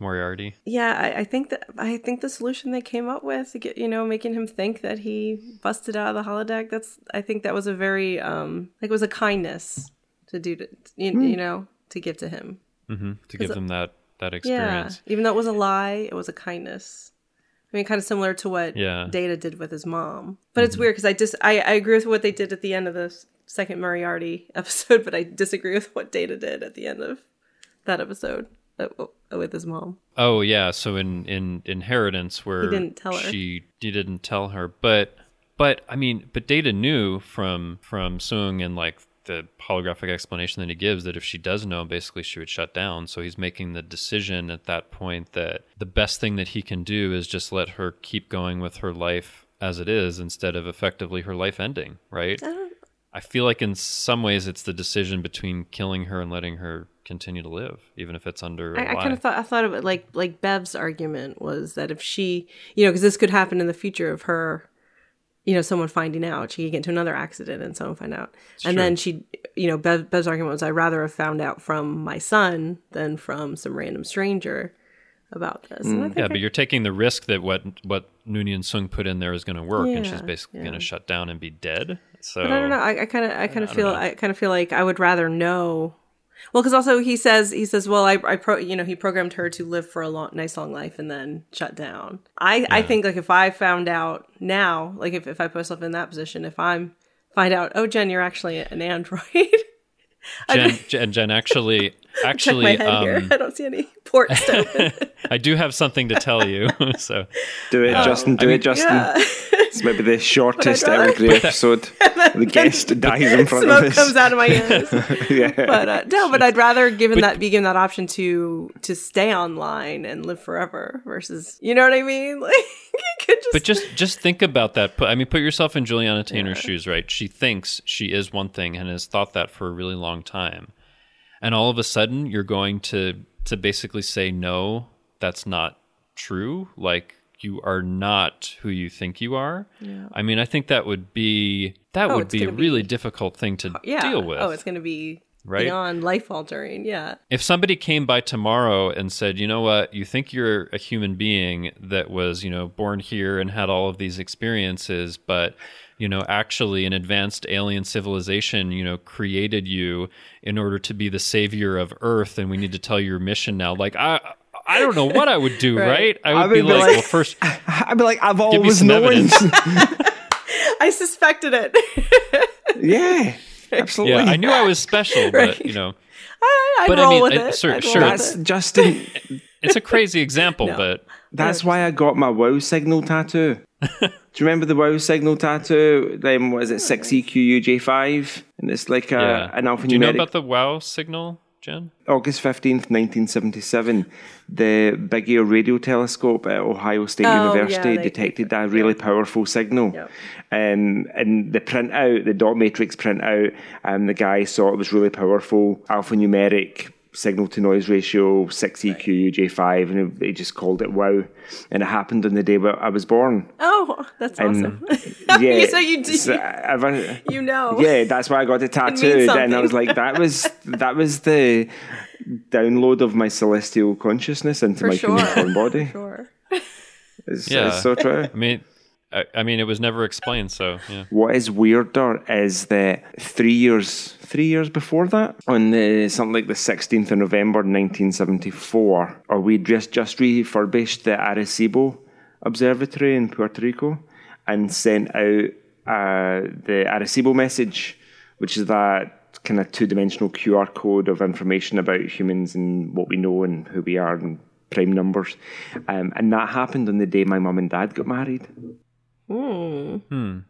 Speaker 4: Moriarty
Speaker 3: Yeah, I, I think that I think the solution they came up with, get, you know, making him think that he busted out of the holodeck. That's I think that was a very um like it was a kindness to do to you,
Speaker 5: Hmm.
Speaker 3: you know to give to him.
Speaker 4: hmm to give them that that
Speaker 3: Yeah,
Speaker 4: experience
Speaker 3: even though it was a lie, it was a kindness. I mean, kind of similar to what
Speaker 4: Yeah.
Speaker 3: Data did with his mom. But it's weird because I just I, I agree with what they did at the end of the second Moriarty episode, but I disagree with what Data did at the end of that episode uh, with his mom.
Speaker 4: Oh yeah, so in in inheritance where
Speaker 3: He didn't tell her.
Speaker 4: she he didn't tell her, but but I mean, but Data knew from from Soong and like the holographic explanation that he gives that if she does know, basically she would shut down. So he's making the decision at that point that the best thing that he can do is just let her keep going with her life as it is instead of effectively her life ending, right? I feel like in some ways it's the decision between killing her and letting her continue to live, even if it's under
Speaker 3: I,
Speaker 4: lie.
Speaker 3: kind of thought I thought of it like like Bev's argument was that if she, you know, because this could happen in the future of her, you know, someone finding out, she could get into another accident and someone find out, and then she, you know, Bev, Bev's argument was I'd rather have found out from my son than from some random stranger about this. I mm, think
Speaker 4: Yeah,
Speaker 3: I-
Speaker 4: but you're taking the risk that what what Noonien Soong put in there is going to work, and she's basically
Speaker 3: yeah.
Speaker 4: going to shut down and be dead. So
Speaker 3: But I don't know. I kind of, I kind of feel, I kind of feel like I would rather know. Well, because also he says, he says, well, I, I pro, you know, he programmed her to live for a long, nice long life and then shut down. I, I think like if I found out now, like if, if I put myself in that position, if I'm find out, oh, Jenn, you're actually an android.
Speaker 4: Jenn, Jenn, Jenn actually, actually,
Speaker 3: my head
Speaker 4: um,
Speaker 3: here. I don't see any ports to open.
Speaker 4: I do have something to tell you. so
Speaker 5: Do it, Justin. Do
Speaker 4: I
Speaker 5: it, Justin.
Speaker 3: yeah.
Speaker 5: It's maybe the shortest
Speaker 3: rather-
Speaker 5: Earl Grey episode. the guest dies in front of
Speaker 3: Smoke
Speaker 5: us.
Speaker 3: comes out of my ears.
Speaker 5: yeah.
Speaker 3: but uh, no, but I'd rather given that be given that option to to stay online and live forever versus you know what I mean? Like you could just
Speaker 4: but just just think about that. Put, I mean, put yourself in Juliana Tainer's shoes, right? She thinks she is one thing and has thought that for a really long time, and all of a sudden you're going to to basically say no, that's not true. Like you are not who you think you are. I mean, I think that would be that
Speaker 3: Oh,
Speaker 4: would be a really
Speaker 3: be-
Speaker 4: difficult thing to
Speaker 3: yeah.
Speaker 4: deal with.
Speaker 3: Oh, it's going to be
Speaker 4: Right?
Speaker 3: beyond life altering. Yeah.
Speaker 4: if somebody came by tomorrow and said, you know what, you think you're a human being that was, you know, born here and had all of these experiences, but, you know, actually an advanced alien civilization, you know, created you in order to be the savior of Earth and we need to tell your mission now. Like, I. I don't know what I would do, right?
Speaker 3: Right.
Speaker 4: I would,
Speaker 5: I
Speaker 4: be,
Speaker 5: would be
Speaker 4: like,
Speaker 5: like-
Speaker 4: well, first,
Speaker 5: I'd be like, I've always known.
Speaker 3: I suspected it.
Speaker 5: yeah, absolutely.
Speaker 4: yeah, I knew I was special, but you know,
Speaker 3: I, I'd
Speaker 4: But I
Speaker 3: roll
Speaker 4: mean,
Speaker 3: with
Speaker 4: uh,
Speaker 3: it.
Speaker 4: sure-
Speaker 3: I'd
Speaker 4: sure.
Speaker 5: That's
Speaker 3: it.
Speaker 5: Justin.
Speaker 4: it's a crazy example,
Speaker 3: No.
Speaker 4: but
Speaker 5: That's why I got my wow signal tattoo. Do you remember the wow signal tattoo? Then what is it? Six E EQUJ5, and it's like a,
Speaker 4: yeah.
Speaker 5: an alphanumeric.
Speaker 4: Do you know about the WoW signal, Jenn?
Speaker 5: August 15th, 1977, the Big Ear radio telescope at Ohio State
Speaker 3: Oh,
Speaker 5: University
Speaker 3: they-
Speaker 5: detected a really powerful signal.
Speaker 3: Yep.
Speaker 5: Um, and the printout, the dot matrix printout, um, the guy saw it was really powerful, alphanumeric signal to noise ratio, E 6 EQUJ5, and they just called it WOW. And it happened on the day where I was born.
Speaker 3: Oh, that's
Speaker 5: And
Speaker 3: awesome.
Speaker 5: yeah,
Speaker 3: so you do.
Speaker 5: so I've-
Speaker 3: you know.
Speaker 5: yeah, that's why I got it tattooed, and I was like, that was that was the download of my celestial consciousness into
Speaker 3: For
Speaker 5: my
Speaker 3: sure.
Speaker 5: human form body.
Speaker 3: Sure.
Speaker 5: It's,
Speaker 4: Yeah.
Speaker 5: it's so true.
Speaker 4: I mean, I, I mean, it was never explained, so yeah.
Speaker 5: What is weirder is that three years, three years before that, on the something like the sixteenth of November, nineteen seventy-four, we just just refurbished the Arecibo Observatory in Puerto Rico, and sent out uh, the Arecibo message, which is that kind of two-dimensional QR code of information about humans and what we know and who we are and prime numbers, um, and that happened on the day my mum and dad got married.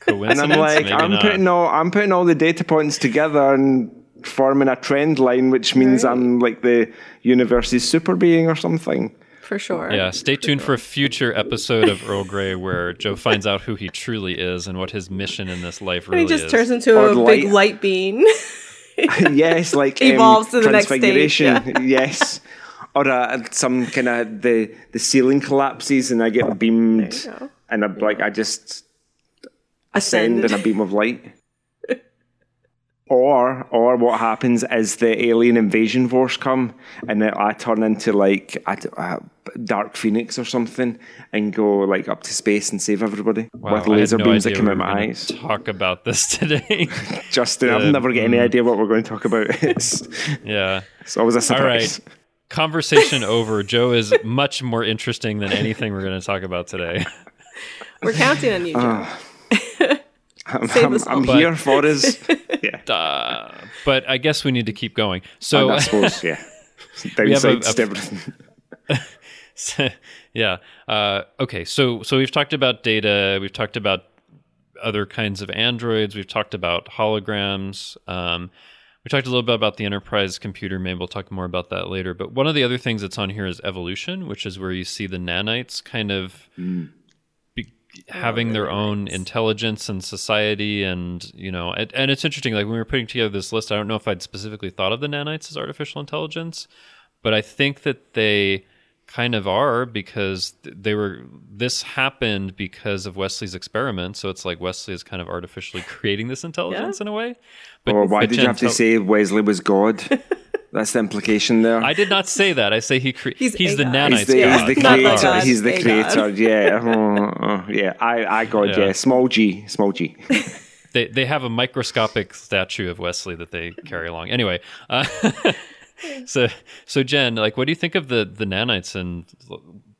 Speaker 4: Coincidence?
Speaker 5: And I'm like,
Speaker 4: Maybe
Speaker 5: I'm
Speaker 4: not.
Speaker 5: putting all I'm putting all the data points together and forming a trend line, which means I'm like the universe's super being or something.
Speaker 3: For sure.
Speaker 4: Yeah, stay tuned for a future episode of Earl Grey where Joe finds out who he truly is and what his mission in this life
Speaker 3: And
Speaker 4: really
Speaker 3: he just
Speaker 4: is.
Speaker 3: turns into
Speaker 5: Or
Speaker 3: a
Speaker 5: light-
Speaker 3: big light bean.
Speaker 5: yes, like um,
Speaker 3: Evolves to the next stage,
Speaker 5: transfiguration. yes. Or uh, some kind of the the ceiling collapses and I get beamed,
Speaker 3: There you go.
Speaker 5: And I'm like I just ascend in a beam of light. Or, or what happens is the alien invasion force come and then I turn into like a, a Dark Phoenix or something and go like up to space and save everybody
Speaker 4: Wow,
Speaker 5: with laser
Speaker 4: no
Speaker 5: beams that
Speaker 4: idea
Speaker 5: come
Speaker 4: we
Speaker 5: out my eyes.
Speaker 4: Talk about this today.
Speaker 5: Justin, I've
Speaker 4: Uh,
Speaker 5: never got any idea what we're going to talk about. It's,
Speaker 4: yeah.
Speaker 5: it's always a surprise.
Speaker 4: right. Conversation over. Joe is much more interesting than anything we're going to talk about today.
Speaker 3: We're counting on you, Joe.
Speaker 5: I'm,
Speaker 3: Save
Speaker 5: I'm. I'm here for us. Yeah.
Speaker 4: Uh, but I guess we need to keep going. So
Speaker 5: I suppose, yeah.
Speaker 4: have a- a-
Speaker 5: to everything.
Speaker 4: yeah. Uh, okay. So so we've talked about data. We've talked about other kinds of androids. We've talked about holograms. Um, we talked a little bit about the enterprise computer. Maybe we'll talk more about that later. But one of the other things that's on here is evolution, which is where you see the nanites kind of be, Oh, having their own intelligence and society, and you know, and, and it's interesting. Like when we were putting together this list, I don't know if I'd specifically thought of the nanites as artificial intelligence, but I think that they kind of are because they were this happened because of Wesley's experiment so it's like Wesley is kind of artificially creating this intelligence in a way but
Speaker 5: Or why
Speaker 4: but
Speaker 5: did you have to
Speaker 4: tell-
Speaker 5: say Wesley was God? That's the implication there.
Speaker 4: I did not say that I say he cre- he's,
Speaker 3: He's
Speaker 4: the
Speaker 3: a god.
Speaker 4: nanites
Speaker 5: He's the,
Speaker 3: Yeah,
Speaker 5: he's the creator.
Speaker 3: God,
Speaker 5: he's the creator. Yeah. Oh, oh, yeah. I, I got,
Speaker 4: Yeah.
Speaker 5: yeah. Small g. Small g.
Speaker 4: they they have a microscopic statue of Wesley that they carry along. Anyway, uh, so so Jenn, like, what do you think of the the nanites and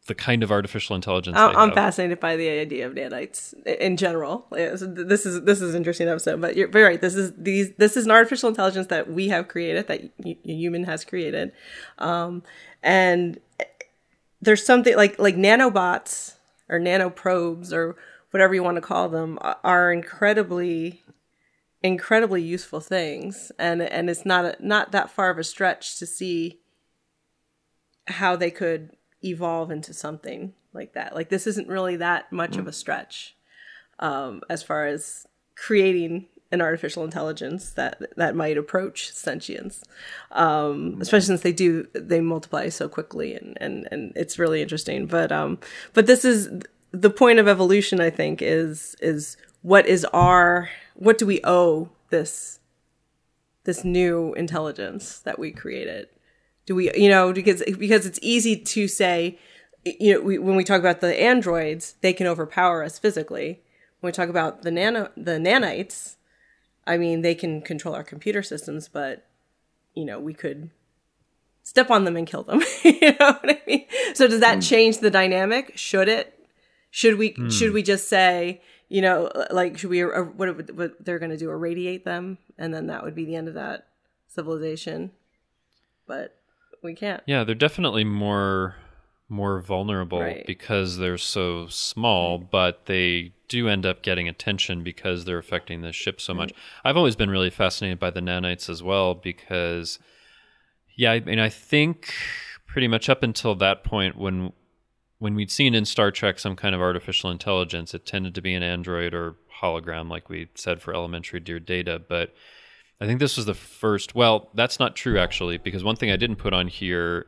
Speaker 4: the kind of artificial intelligence?
Speaker 3: I'm, I'm fascinated by the idea of nanites in general. Yeah, so th- This is this is an interesting episode, but you're very right. This is these this is an artificial intelligence that we have created, that y- a human has created, um, and there's something like like nanobots or nanoprobes or whatever you want to call them are incredibly incredibly useful things and and it's not a, not that far of a stretch to see how they could evolve into something like that. Like this isn't really that much of a stretch um as far as creating an artificial intelligence that that might approach sentience um especially since they do they multiply so quickly and and and it's really interesting. But um but this is the point of evolution i think is is what is our what do we owe this this new intelligence that we created do we you know because because it's easy to say you know we, when we talk about the androids they can overpower us physically. When we talk about the nano the nanites i mean they can control our computer systems but you know we could step on them and kill them. You know what i mean? So does that change the dynamic? Should it? Should we should we just say you know like should we uh, what, what they're going to do irradiate them? And then that would be the end of that civilization. But we can't
Speaker 4: Yeah, they're definitely more more vulnerable
Speaker 3: Right.
Speaker 4: because they're so small, but they do end up getting attention because they're affecting the ship so much. Mm-hmm. I've always been really fascinated by the nanites as well because yeah, I mean I think pretty much up until that point when when we'd seen in Star Trek some kind of artificial intelligence, it tended to be an android or hologram, like we said for elementary dear data. But I think this was the first. Well, that's not true actually, because one thing I didn't put on here,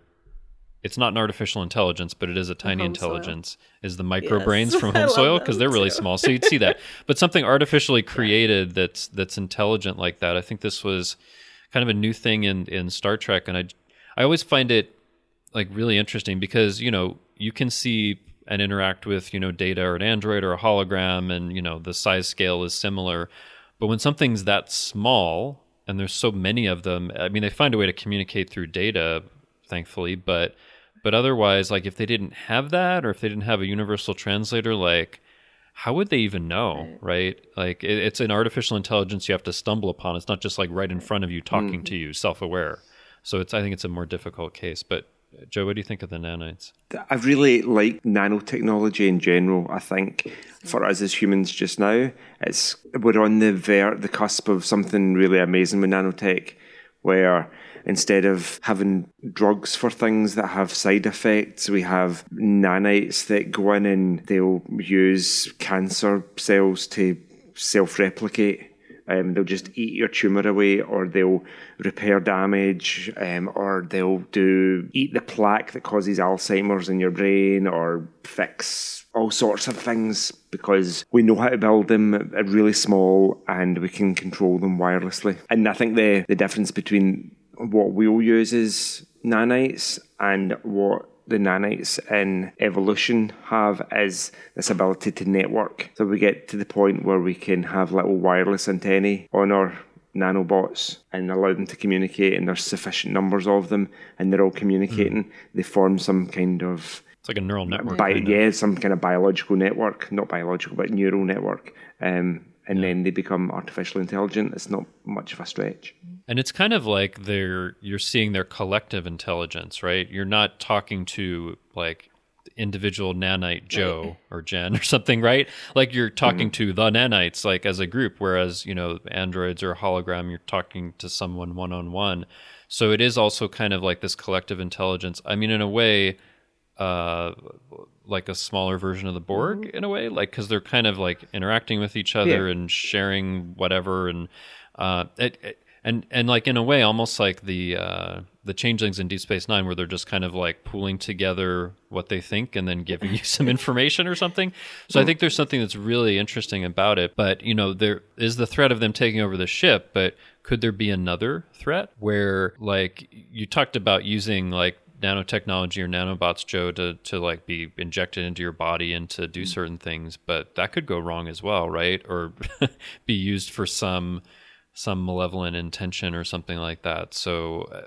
Speaker 4: it's not an artificial intelligence, but it is a tiny
Speaker 3: home soil.
Speaker 4: intelligence. Is the microbrains
Speaker 3: Yes.
Speaker 4: from home soil because they're really small, so you'd see that. But something artificially created that's that's intelligent like that. I think this was kind of a new thing in in Star Trek, and I I always find it like really interesting because you know you can see and interact with you know data or an android or a hologram and you know the size scale is similar but when something's that small and there's so many of them. I mean they find a way to communicate through data thankfully but but otherwise like if they didn't have that or if they didn't have a universal translator like how would they even know right, like it, it's an artificial intelligence you have to stumble upon. It's not just like right in front of you talking mm-hmm. to you self-aware. So it's i think it's a more difficult case but joe what do you think of the nanites
Speaker 5: I really like nanotechnology in general. I think for us as humans just now, it's we're on the ver- the cusp of something really amazing with nanotech, where instead of having drugs for things that have side effects, we have nanites that go in and they'll use cancer cells to self-replicate. Um, they'll just eat your tumor away, or they'll repair damage, um, or they'll do eat the plaque that causes Alzheimer's in your brain, or fix all sorts of things because we know how to build them uh, really small and we can control them wirelessly. And I think the the difference between what we'll use as nanites and what the nanites in evolution have is this ability to network. So we get to the point where we can have little wireless antennae on our nanobots and allow them to communicate and there's sufficient numbers of them and they're all communicating. They form some kind of
Speaker 4: it's like a neural network
Speaker 5: bi- yeah, some kind of biological network, not biological, but neural network. Um, and then they become artificially intelligent. It's not much of a stretch.
Speaker 4: And it's kind of like they're you're seeing their collective intelligence, right? You're not talking to like individual nanite Joe or Jenn or something, right? Like you're talking to the nanites like as a group, whereas, you know, androids or hologram, you're talking to someone one on one. So it is also kind of like this collective intelligence. I mean, in a way, uh, like a smaller version of the Borg in a way, like because they're kind of like interacting with each other
Speaker 5: Yeah.
Speaker 4: and sharing whatever, and uh, it, it- and and like in a way, almost like the uh, the changelings in Deep Space Nine, where they're just kind of like pooling together what they think and then giving you some information or something. So I think there's something that's really interesting about it. But you know, there is the threat of them taking over the ship, but could there be another threat where like you talked about using like nanotechnology or nanobots joe to, to like be injected into your body and to do certain things but that could go wrong as well right or be used for some some malevolent intention or something like that so uh,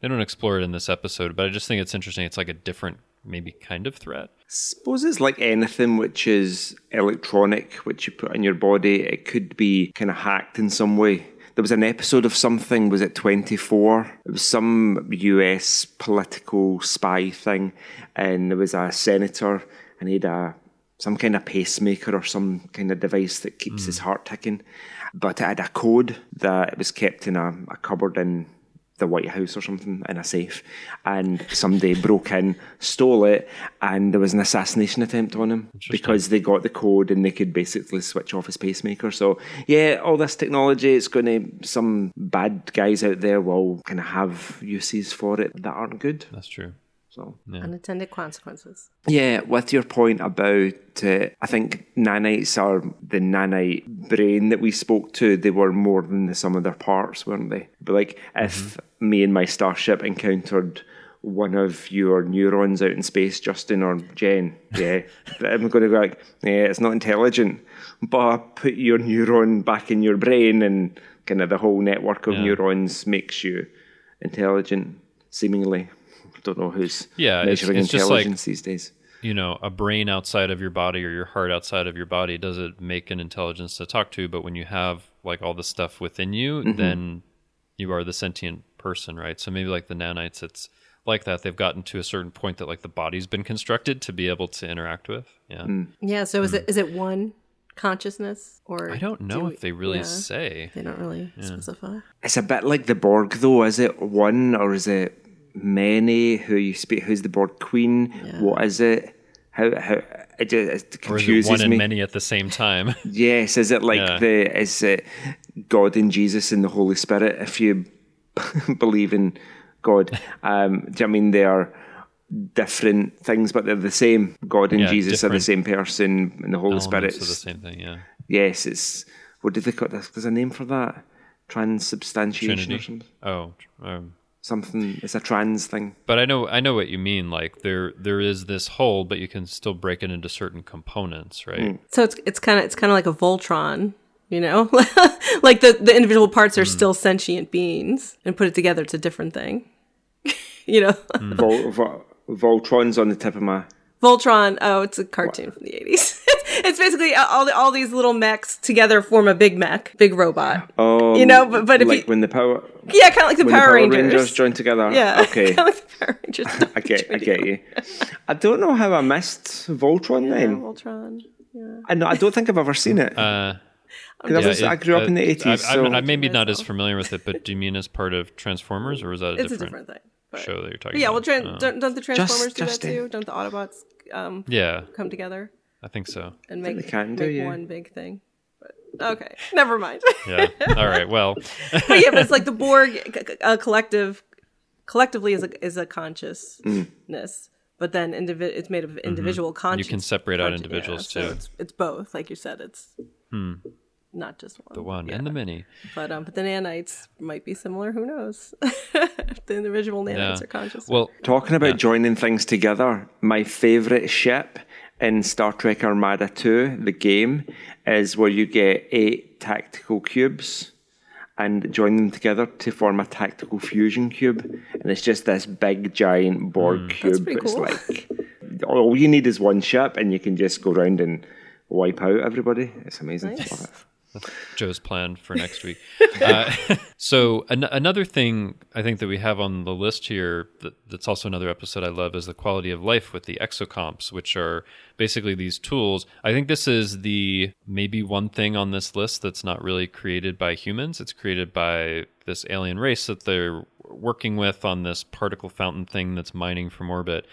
Speaker 4: they don't explore it in this episode but i just think it's interesting it's like a different maybe kind of threat
Speaker 5: suppose it's like anything which is electronic, which you put in your body. It could be kind of hacked in some way. There was an episode of something, was it 24? It was some US political spy thing, and there was a senator, and he had a some kind of pacemaker or some kind of device that keeps his mm. heart ticking. But it had a code that it was kept in a, a cupboard in the White House or something in a safe, and somebody broke in, stole it, and there was an assassination attempt on him because they got the code and they could basically switch off his pacemaker. So yeah, all this technology, it's going to some bad guys out there will kind of have uses for it that aren't good.
Speaker 4: that's true
Speaker 5: So
Speaker 3: Unintended consequences.
Speaker 5: yeah, with your point about, uh, I think nanites are the nanite brain that we spoke to. They were more than the sum of their parts, weren't they? But like, if me and my starship encountered one of your neurons out in space, Justin or Jenn, yeah, I'm going to go like, yeah, it's not intelligent, but put your neuron back in your brain, and kind of the whole network of
Speaker 4: Yeah.
Speaker 5: neurons makes you intelligent, seemingly. I don't know who's
Speaker 4: Yeah, it's-
Speaker 5: measuring
Speaker 4: it's just like-
Speaker 5: these days.
Speaker 4: you know a brain outside of your body or your heart outside of your body does it make an intelligence to talk to but when you have like all the stuff within you mm-hmm. then you are the sentient person right? So maybe like the nanites it's like that. They've gotten to a certain point that like the body's been constructed to be able to interact with. Yeah. Mm.
Speaker 3: Yeah. So is mm. it is it one consciousness or
Speaker 4: i don't know
Speaker 3: do
Speaker 4: if they really
Speaker 3: yeah,
Speaker 4: say.
Speaker 3: They don't really specify.
Speaker 5: It's a bit like the Borg, though. Is it one or is it many? Who you speak? Who's the Borg queen? What is it? How how it just it
Speaker 4: or is it
Speaker 5: confuses
Speaker 4: one and many at the same time
Speaker 5: Yes, is it like
Speaker 4: Yeah.
Speaker 5: the is it God and Jesus and the Holy Spirit? If you believe in God, um, do you know I mean they are different things, but they're the same? God and
Speaker 4: Yeah,
Speaker 5: Jesus are the same person, and the Holy Spirit.
Speaker 4: Elements the same thing yeah
Speaker 5: Yes, it's what do they call? This? There's a name for that. Transubstantiation or something.
Speaker 4: oh um,
Speaker 5: Something. It's a trans thing.
Speaker 4: but I know I know what you mean. Like there there is this whole, but you can still break it into certain components, right?
Speaker 3: So it's it's kind of it's kind of like a Voltron, you know, like the the individual parts are still sentient beings, and put it together, it's a different thing. you know,
Speaker 4: Hmm.
Speaker 5: Vol, Vol, Voltron's on the tip of my.
Speaker 3: Voltron. Oh, it's a cartoon from the eighties. it's basically all the, all these little mechs together form a big mech, big robot.
Speaker 5: Oh,
Speaker 3: You know, but- but if
Speaker 5: like
Speaker 3: you-
Speaker 5: when the power
Speaker 3: Yeah, kind of like the Power,
Speaker 5: the Power
Speaker 3: Rangers.
Speaker 5: Rangers join together.
Speaker 3: yeah,
Speaker 5: Okay.
Speaker 3: kind of like the Power Rangers.
Speaker 5: I get. I get you. I don't know how I missed Voltron then.
Speaker 3: Voltron. Yeah.
Speaker 5: I know. I don't think I've ever seen it.
Speaker 4: Uh,
Speaker 5: 'Cause I, was,
Speaker 4: Yeah,
Speaker 5: I grew up
Speaker 4: uh,
Speaker 5: in the eighties,
Speaker 4: I,
Speaker 5: so
Speaker 4: I'm maybe not as familiar with it, but do you mean as part of Transformers, or was that a,
Speaker 3: It's
Speaker 4: different,
Speaker 3: a different thing. But,
Speaker 4: show that you're talking
Speaker 3: about? yeah, well,
Speaker 4: about?
Speaker 3: tran
Speaker 4: Oh.
Speaker 3: don't, don't the Transformers do
Speaker 5: Justin.
Speaker 3: that too? Don't the Autobots um,
Speaker 4: yeah,
Speaker 3: come together
Speaker 4: I think so.
Speaker 3: and make,
Speaker 5: can do,
Speaker 3: make
Speaker 5: yeah.
Speaker 3: one big thing? But okay, never mind.
Speaker 4: Yeah. All right. Well,
Speaker 3: but yeah, but it's like the Borg uh, collective collectively is a is a consciousness, but then indivi- it's made of individual conscious.
Speaker 4: Mm-hmm. can separate out
Speaker 3: consci-
Speaker 4: individuals,
Speaker 3: so
Speaker 4: too. Hmm.
Speaker 3: It's, it's both, like you said. It's not just one.
Speaker 4: the one
Speaker 3: Yeah.
Speaker 4: and the many.
Speaker 3: But um, but the nanites might be similar. Who knows? the individual nanites
Speaker 4: Yeah.
Speaker 3: are conscious.
Speaker 4: Well,
Speaker 5: Talking about joining things together, my favourite ship in Star Trek Armada 2, the game, is where you get eight tactical cubes and join them together to form a tactical fusion cube. And it's just this big, giant Borg hmm. cube.
Speaker 3: pretty
Speaker 5: It's
Speaker 3: cool.
Speaker 5: like all you need is one ship, and you can just go around and wipe out everybody. It's amazing.
Speaker 3: Nice.
Speaker 4: Joe's plan for next week. uh, so an- another thing I think that we have on the list here that, that's also another episode I love is the quality of life with the exocomps, which are basically these tools. I think this is the maybe one thing on this list that's not really created by humans. It's created by this alien race that they're working with on this particle fountain thing that's mining from orbit.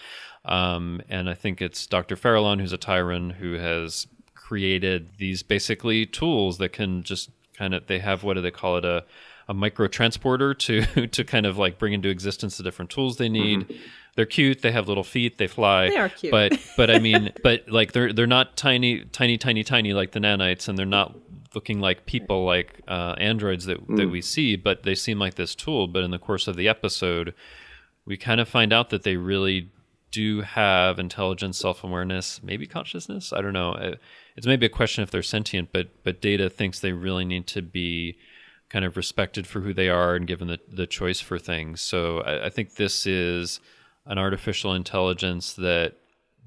Speaker 4: Um, and I think it's Dr. Farallon, who's a Tyrant, who has created these basically tools that can just kind of they have what do they call it a a micro transporter to to kind of like bring into existence the different tools they need. Mm-hmm. They're cute. They have little feet. They fly.
Speaker 3: They are cute.
Speaker 4: But but I mean, but like they're they're not tiny tiny tiny tiny like the nanites, and they're not looking like people like uh, androids that mm. that we see. But they seem like this tool. But in the course of the episode, we kind of find out that they really do have intelligence, self awareness, maybe consciousness. I don't know it's maybe a question if they're sentient, but but Data thinks they really need to be kind of respected for who they are and given the, the choice for things. So I, I think this is an artificial intelligence that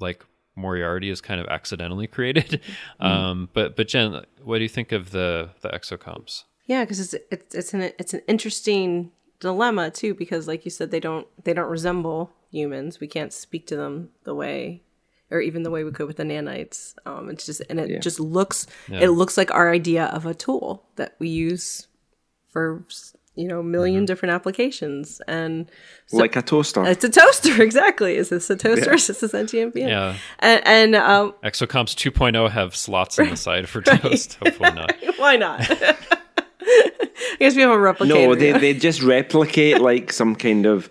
Speaker 4: like Moriarty is kind of accidentally created. Mm. Um, but but Jenn, what do you think of the the exocomps?
Speaker 3: Yeah, because it's it's it's an it's an interesting dilemma too, because like you said, they don't they don't resemble humans. We can't speak to them the way or even the way we could with the nanites. Um, it's just and it yeah. just looks yeah. it looks like our idea of a tool that we use for you know 1000000 mm-hmm. different applications and
Speaker 5: so, like a toaster.
Speaker 3: It's a toaster, exactly. Is this a toaster? Yeah. Is this a sentient being?
Speaker 4: Yeah.
Speaker 3: And, and um,
Speaker 4: Exocomps 2.0 have slots on the side for right, toast. Hopefully not.
Speaker 3: Why not? I guess we have a replicator.
Speaker 5: No, they they just replicate like some kind of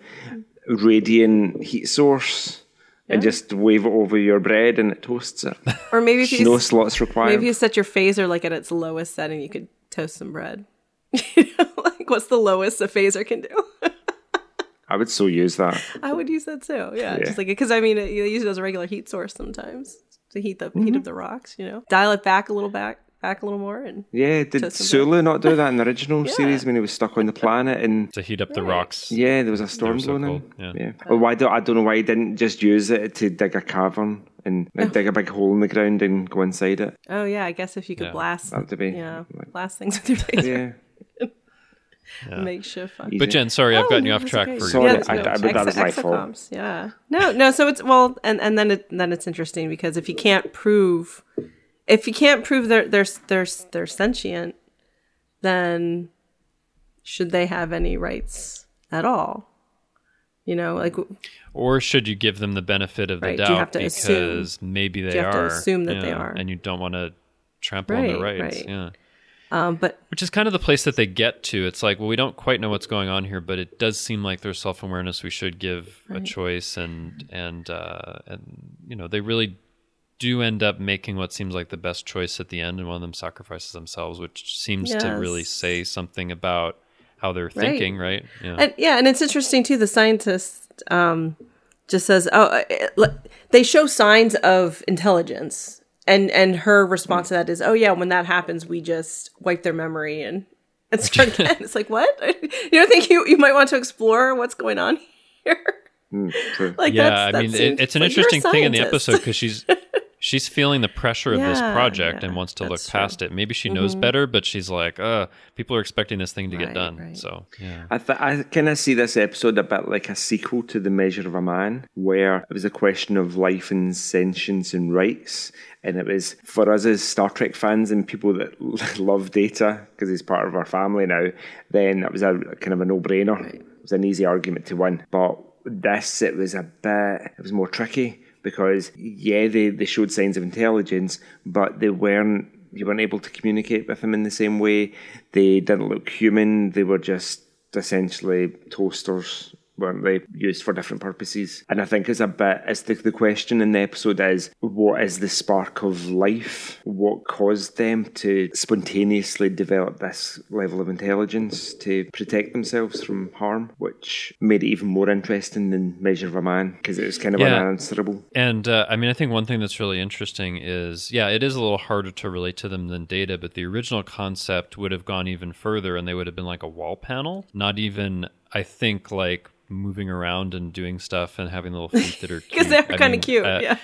Speaker 5: radiant heat source and just wave it over your bread and it toasts it.
Speaker 3: Or maybe if you
Speaker 5: no slots required.
Speaker 3: Maybe you set your phaser like at its lowest setting, you could toast some bread. like what's the lowest a phaser can do?
Speaker 5: I would so use that.
Speaker 3: I would use that too. Yeah, yeah. just like because I mean, it, you use it as a regular heat source sometimes to heat the mm-hmm. heat of the rocks. You know, dial it back a little back back a little more and
Speaker 5: yeah did Sulu not do that in the original yeah. series when he was stuck on the planet and
Speaker 4: to heat up the rocks
Speaker 5: yeah there was a storm so blowing in yeah, yeah. Well, why do I don't know why he didn't just use it to dig a cavern and like, oh. dig a big hole in the ground and go inside it
Speaker 3: oh yeah I guess if you could yeah. blast that would be yeah like, blast things with your laser yeah yeah. makeshift fun.
Speaker 4: But Jenn, sorry, I've oh, gotten you off track
Speaker 5: for sorry, yeah, I, I, but that was my fault.
Speaker 3: Yeah, no, no. So it's well, and and then it then it's interesting because if you can't prove if you can't prove they're they're they're they're sentient, then should they have any rights at all? You know, like
Speaker 4: or should you give them the benefit of the right, doubt because assume, maybe they are
Speaker 3: assume that they are,
Speaker 4: and you don't want to trample right, on their rights. Right. Yeah.
Speaker 3: Um, but
Speaker 4: which is kind of the place that they get to. It's like, well, we don't quite know what's going on here, but it does seem like there's self awareness. We should give right. a choice, and and uh, and you know, they really do end up making what seems like the best choice at the end, and one of them sacrifices themselves, which seems yes. to really say something about how they're thinking, right?
Speaker 3: Yeah, and, yeah, and it's interesting too. The scientist um, just says, "Oh, uh, they show signs of intelligence," and and her response to that is, "Oh yeah, when that happens, we just wipe their memory and." And start again. it's like what you don't think you you might want to explore what's going on here?
Speaker 5: Mm,
Speaker 4: like yeah, I mean, it, it's an like interesting thing in the episode because she's she's feeling the pressure of yeah, this project yeah, and wants to look past true. it. Maybe she knows mm-hmm. better, but she's like, uh, people are expecting this thing to right, get done. Right. So, yeah.
Speaker 5: I, th- I kind of see this episode a bit like a sequel to The Measure of a Man, where it was a question of life and sentience and rights. And it was for us as Star Trek fans and people that love data, because he's part of our family now, then it was a kind of a no brainer. Right. It was an easy argument to win. But this, it was a bit, it was more tricky because yeah, they, they showed signs of intelligence, but they weren't you weren't able to communicate with them in the same way. They didn't look human. They were just essentially toasters weren't they used for different purposes? And i think it's a bit it's the, the question in the episode is what is the spark of life? What caused them to spontaneously develop this level of intelligence to protect themselves from harm which made it even more interesting than measure of a man because it was kind of yeah. unanswerable.
Speaker 4: And uh, i mean i think one thing that's really interesting is yeah it is a little harder to relate to them than data but the original concept would have gone even further and they would have been like a wall panel. Not even I think like moving around and doing stuff and having little feet that are
Speaker 3: because they're kind of cute. Uh, yeah.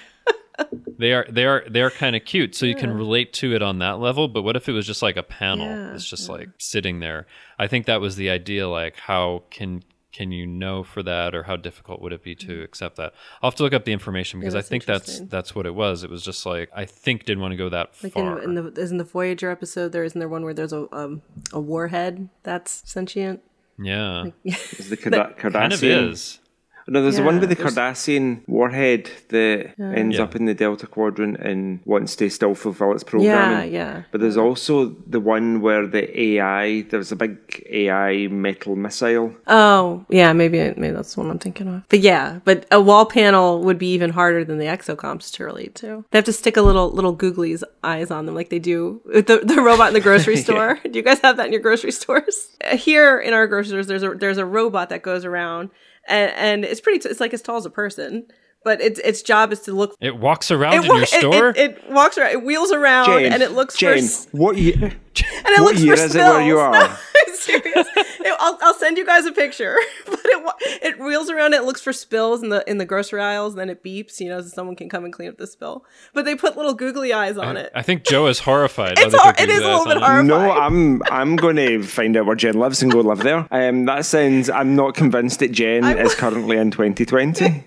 Speaker 4: they are they are they are kind of cute, so you can relate to it on that level. But what if it was just like a panel?
Speaker 3: Yeah,
Speaker 4: it's just like sitting there. I think that was the idea. Like, how can can you know for that, or how difficult would it be to accept that? I'll have to look up the information because I think that's that's what it was. It was just like I think didn't want to go that
Speaker 3: Like in,
Speaker 4: far.
Speaker 3: in the isn't the Voyager episode there isn't there one where there's a um, a warhead that's sentient?
Speaker 4: Yeah, yeah
Speaker 5: It's the Karda- Cardassian.
Speaker 4: kind of is.
Speaker 5: No, there's the one with the
Speaker 3: there's-
Speaker 5: Cardassian warhead that ends
Speaker 4: Yeah.
Speaker 5: up in the Delta Quadrant and wants to still fulfill its
Speaker 3: Yeah,
Speaker 5: programming.
Speaker 3: yeah. yeah.
Speaker 5: But there's also the one where the AI, there's a big AI metal missile.
Speaker 3: Oh, yeah, maybe maybe that's the one I'm thinking of. But yeah, but a wall panel would be even harder than the exocomps to relate to. They have to stick a little little googly's eyes on them like they do with the, the robot in the grocery store. Do you guys have that in your grocery stores? Uh, Here in our grocery stores, there's a there's a robot that goes around and, and it's pretty. T- it's like as tall as a person, but its its job is to look.
Speaker 4: It walks around in
Speaker 3: wa-
Speaker 4: your store.
Speaker 3: It, it, walks around. It wheels around
Speaker 5: Jane,
Speaker 3: and it looks
Speaker 5: Jane,
Speaker 3: for. s-
Speaker 5: what year?
Speaker 3: And it
Speaker 5: what
Speaker 3: looks
Speaker 5: year
Speaker 3: for
Speaker 5: is it where you
Speaker 3: spills.
Speaker 5: are?
Speaker 3: No, I'm serious. It- I'll, I'll send you guys a picture. But it it wheels around. It looks for spills in the in the grocery aisles. And then it beeps. You know, so someone can come and clean up the spill. But they put little googly eyes on it.
Speaker 4: I think Joe is horrified.
Speaker 3: It's hor- it is a little bit
Speaker 4: on it.
Speaker 3: hard.
Speaker 5: No, I'm I'm going to find out where Jenn lives and go live there. Um, that sounds. I'm not convinced that Jenn
Speaker 3: I will-
Speaker 5: is currently in 2020.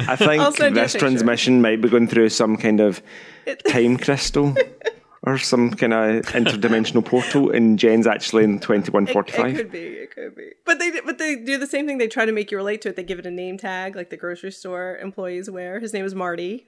Speaker 5: I think
Speaker 3: I'll send you a
Speaker 5: this transmission might be going through some kind of time crystal or some kind of interdimensional portal, and Jenn's actually in 2145.
Speaker 3: it could be. It could be. But they but they do the same thing. They try to make you relate to it. They give it a name tag, like the grocery store employees wear. His name is Marty,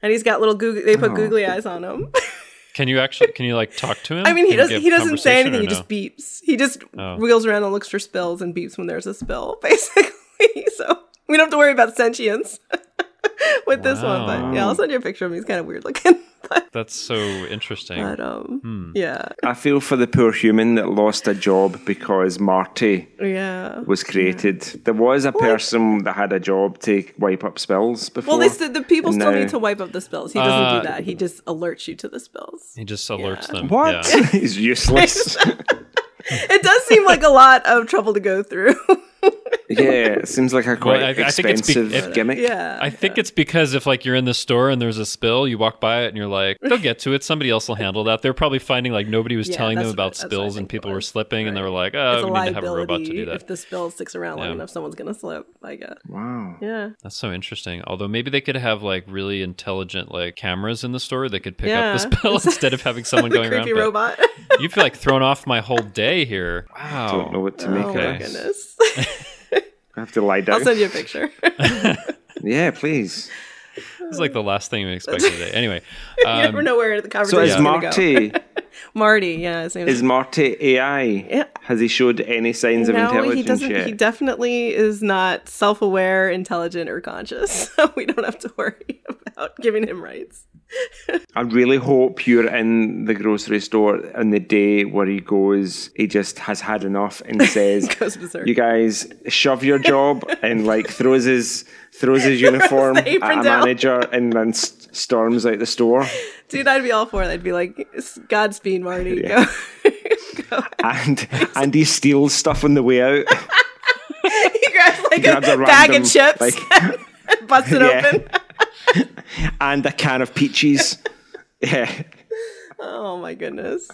Speaker 3: and he's got little googly. They put
Speaker 5: Oh.
Speaker 3: googly eyes on him.
Speaker 4: Can you actually? Can you like talk to him?
Speaker 3: I mean, he doesn't. He doesn't say anything.
Speaker 4: or
Speaker 3: He
Speaker 4: no?
Speaker 3: just beeps. He just
Speaker 4: Oh.
Speaker 3: wheels around and looks for spills and beeps when there's a spill. Basically, so we don't have to worry about sentience with this one. But yeah, I'll send you a picture of him. He's kind of weird looking. But,
Speaker 4: That's so interesting.
Speaker 3: but um,
Speaker 4: Hmm.
Speaker 3: yeah,
Speaker 5: I feel for the poor human that lost a job because Marty
Speaker 3: yeah.
Speaker 5: was created. There was a person that had a job to wipe up spills before.
Speaker 3: Well, they said the people still
Speaker 5: now-
Speaker 3: need to wipe up the spills. He doesn't
Speaker 4: Uh,
Speaker 3: do that. He just alerts you to the spills.
Speaker 4: he just alerts
Speaker 3: Yeah.
Speaker 4: them.
Speaker 5: What?
Speaker 4: Yeah.
Speaker 5: He's useless.
Speaker 3: It does seem like a lot of trouble to go through.
Speaker 5: Yeah, it seems like a quite
Speaker 4: Well, I- I think it's be-
Speaker 5: expensive
Speaker 4: if-
Speaker 5: gimmick.
Speaker 3: yeah,
Speaker 4: I think it's because if like you're in the store and there's a spill, you walk by it and you're like, they'll get to it. Somebody else will handle that. They're probably finding like nobody was
Speaker 3: Yeah,
Speaker 4: telling them about
Speaker 3: what- that's what I
Speaker 4: spills and people were
Speaker 3: was.
Speaker 4: slipping and they were like,
Speaker 3: it's
Speaker 4: oh,
Speaker 3: a
Speaker 4: we need to have a robot to
Speaker 3: liability
Speaker 4: do that.
Speaker 3: if the spill sticks around long
Speaker 4: Yeah.
Speaker 3: enough. Someone's gonna slip. I guess.
Speaker 5: Wow.
Speaker 3: Yeah.
Speaker 4: That's so interesting. Although maybe they could have like really intelligent like cameras in the store that could pick
Speaker 3: Yeah.
Speaker 4: up the spill instead of having someone
Speaker 3: the
Speaker 4: going around.
Speaker 3: creepy
Speaker 4: but
Speaker 3: robot.
Speaker 4: You've like thrown off my whole day here. Wow.
Speaker 5: I Don't know what to make
Speaker 3: oh
Speaker 5: of
Speaker 3: my
Speaker 5: this.
Speaker 3: goodness.
Speaker 5: I have to lie down.
Speaker 3: I'll send you a picture.
Speaker 5: Yeah, please.
Speaker 4: It's like the last thing we expected today. Anyway,
Speaker 3: you
Speaker 4: um,
Speaker 3: never know where the conversation
Speaker 5: is
Speaker 3: is gonna go.
Speaker 5: Marty
Speaker 3: Marty, yeah, his name
Speaker 5: is Marty AI?
Speaker 3: Yeah.
Speaker 5: Has he showed any signs of
Speaker 3: no,
Speaker 5: intelligence
Speaker 3: he doesn't.
Speaker 5: yet?
Speaker 3: He definitely is not self-aware, intelligent, or conscious. So we don't have to worry about giving him rights.
Speaker 5: I really hope you're in the grocery store on the day where he goes, he just has had enough and says, You guys shove your job and like throws his throws his uniform at a
Speaker 3: down.
Speaker 5: manager and then s- storms out the store.
Speaker 3: Dude, I'd be all for it. I'd be like, Godspeed, Marty.
Speaker 5: Yeah.
Speaker 3: Go. Go.
Speaker 5: And and he steals stuff on the way out.
Speaker 3: He grabs like
Speaker 5: grabs
Speaker 3: a,
Speaker 5: a
Speaker 3: bag
Speaker 5: random,
Speaker 3: of chips
Speaker 5: like-
Speaker 3: and busts it
Speaker 5: Yeah.
Speaker 3: open.
Speaker 5: and a can of peaches. Yeah.
Speaker 3: Oh my goodness.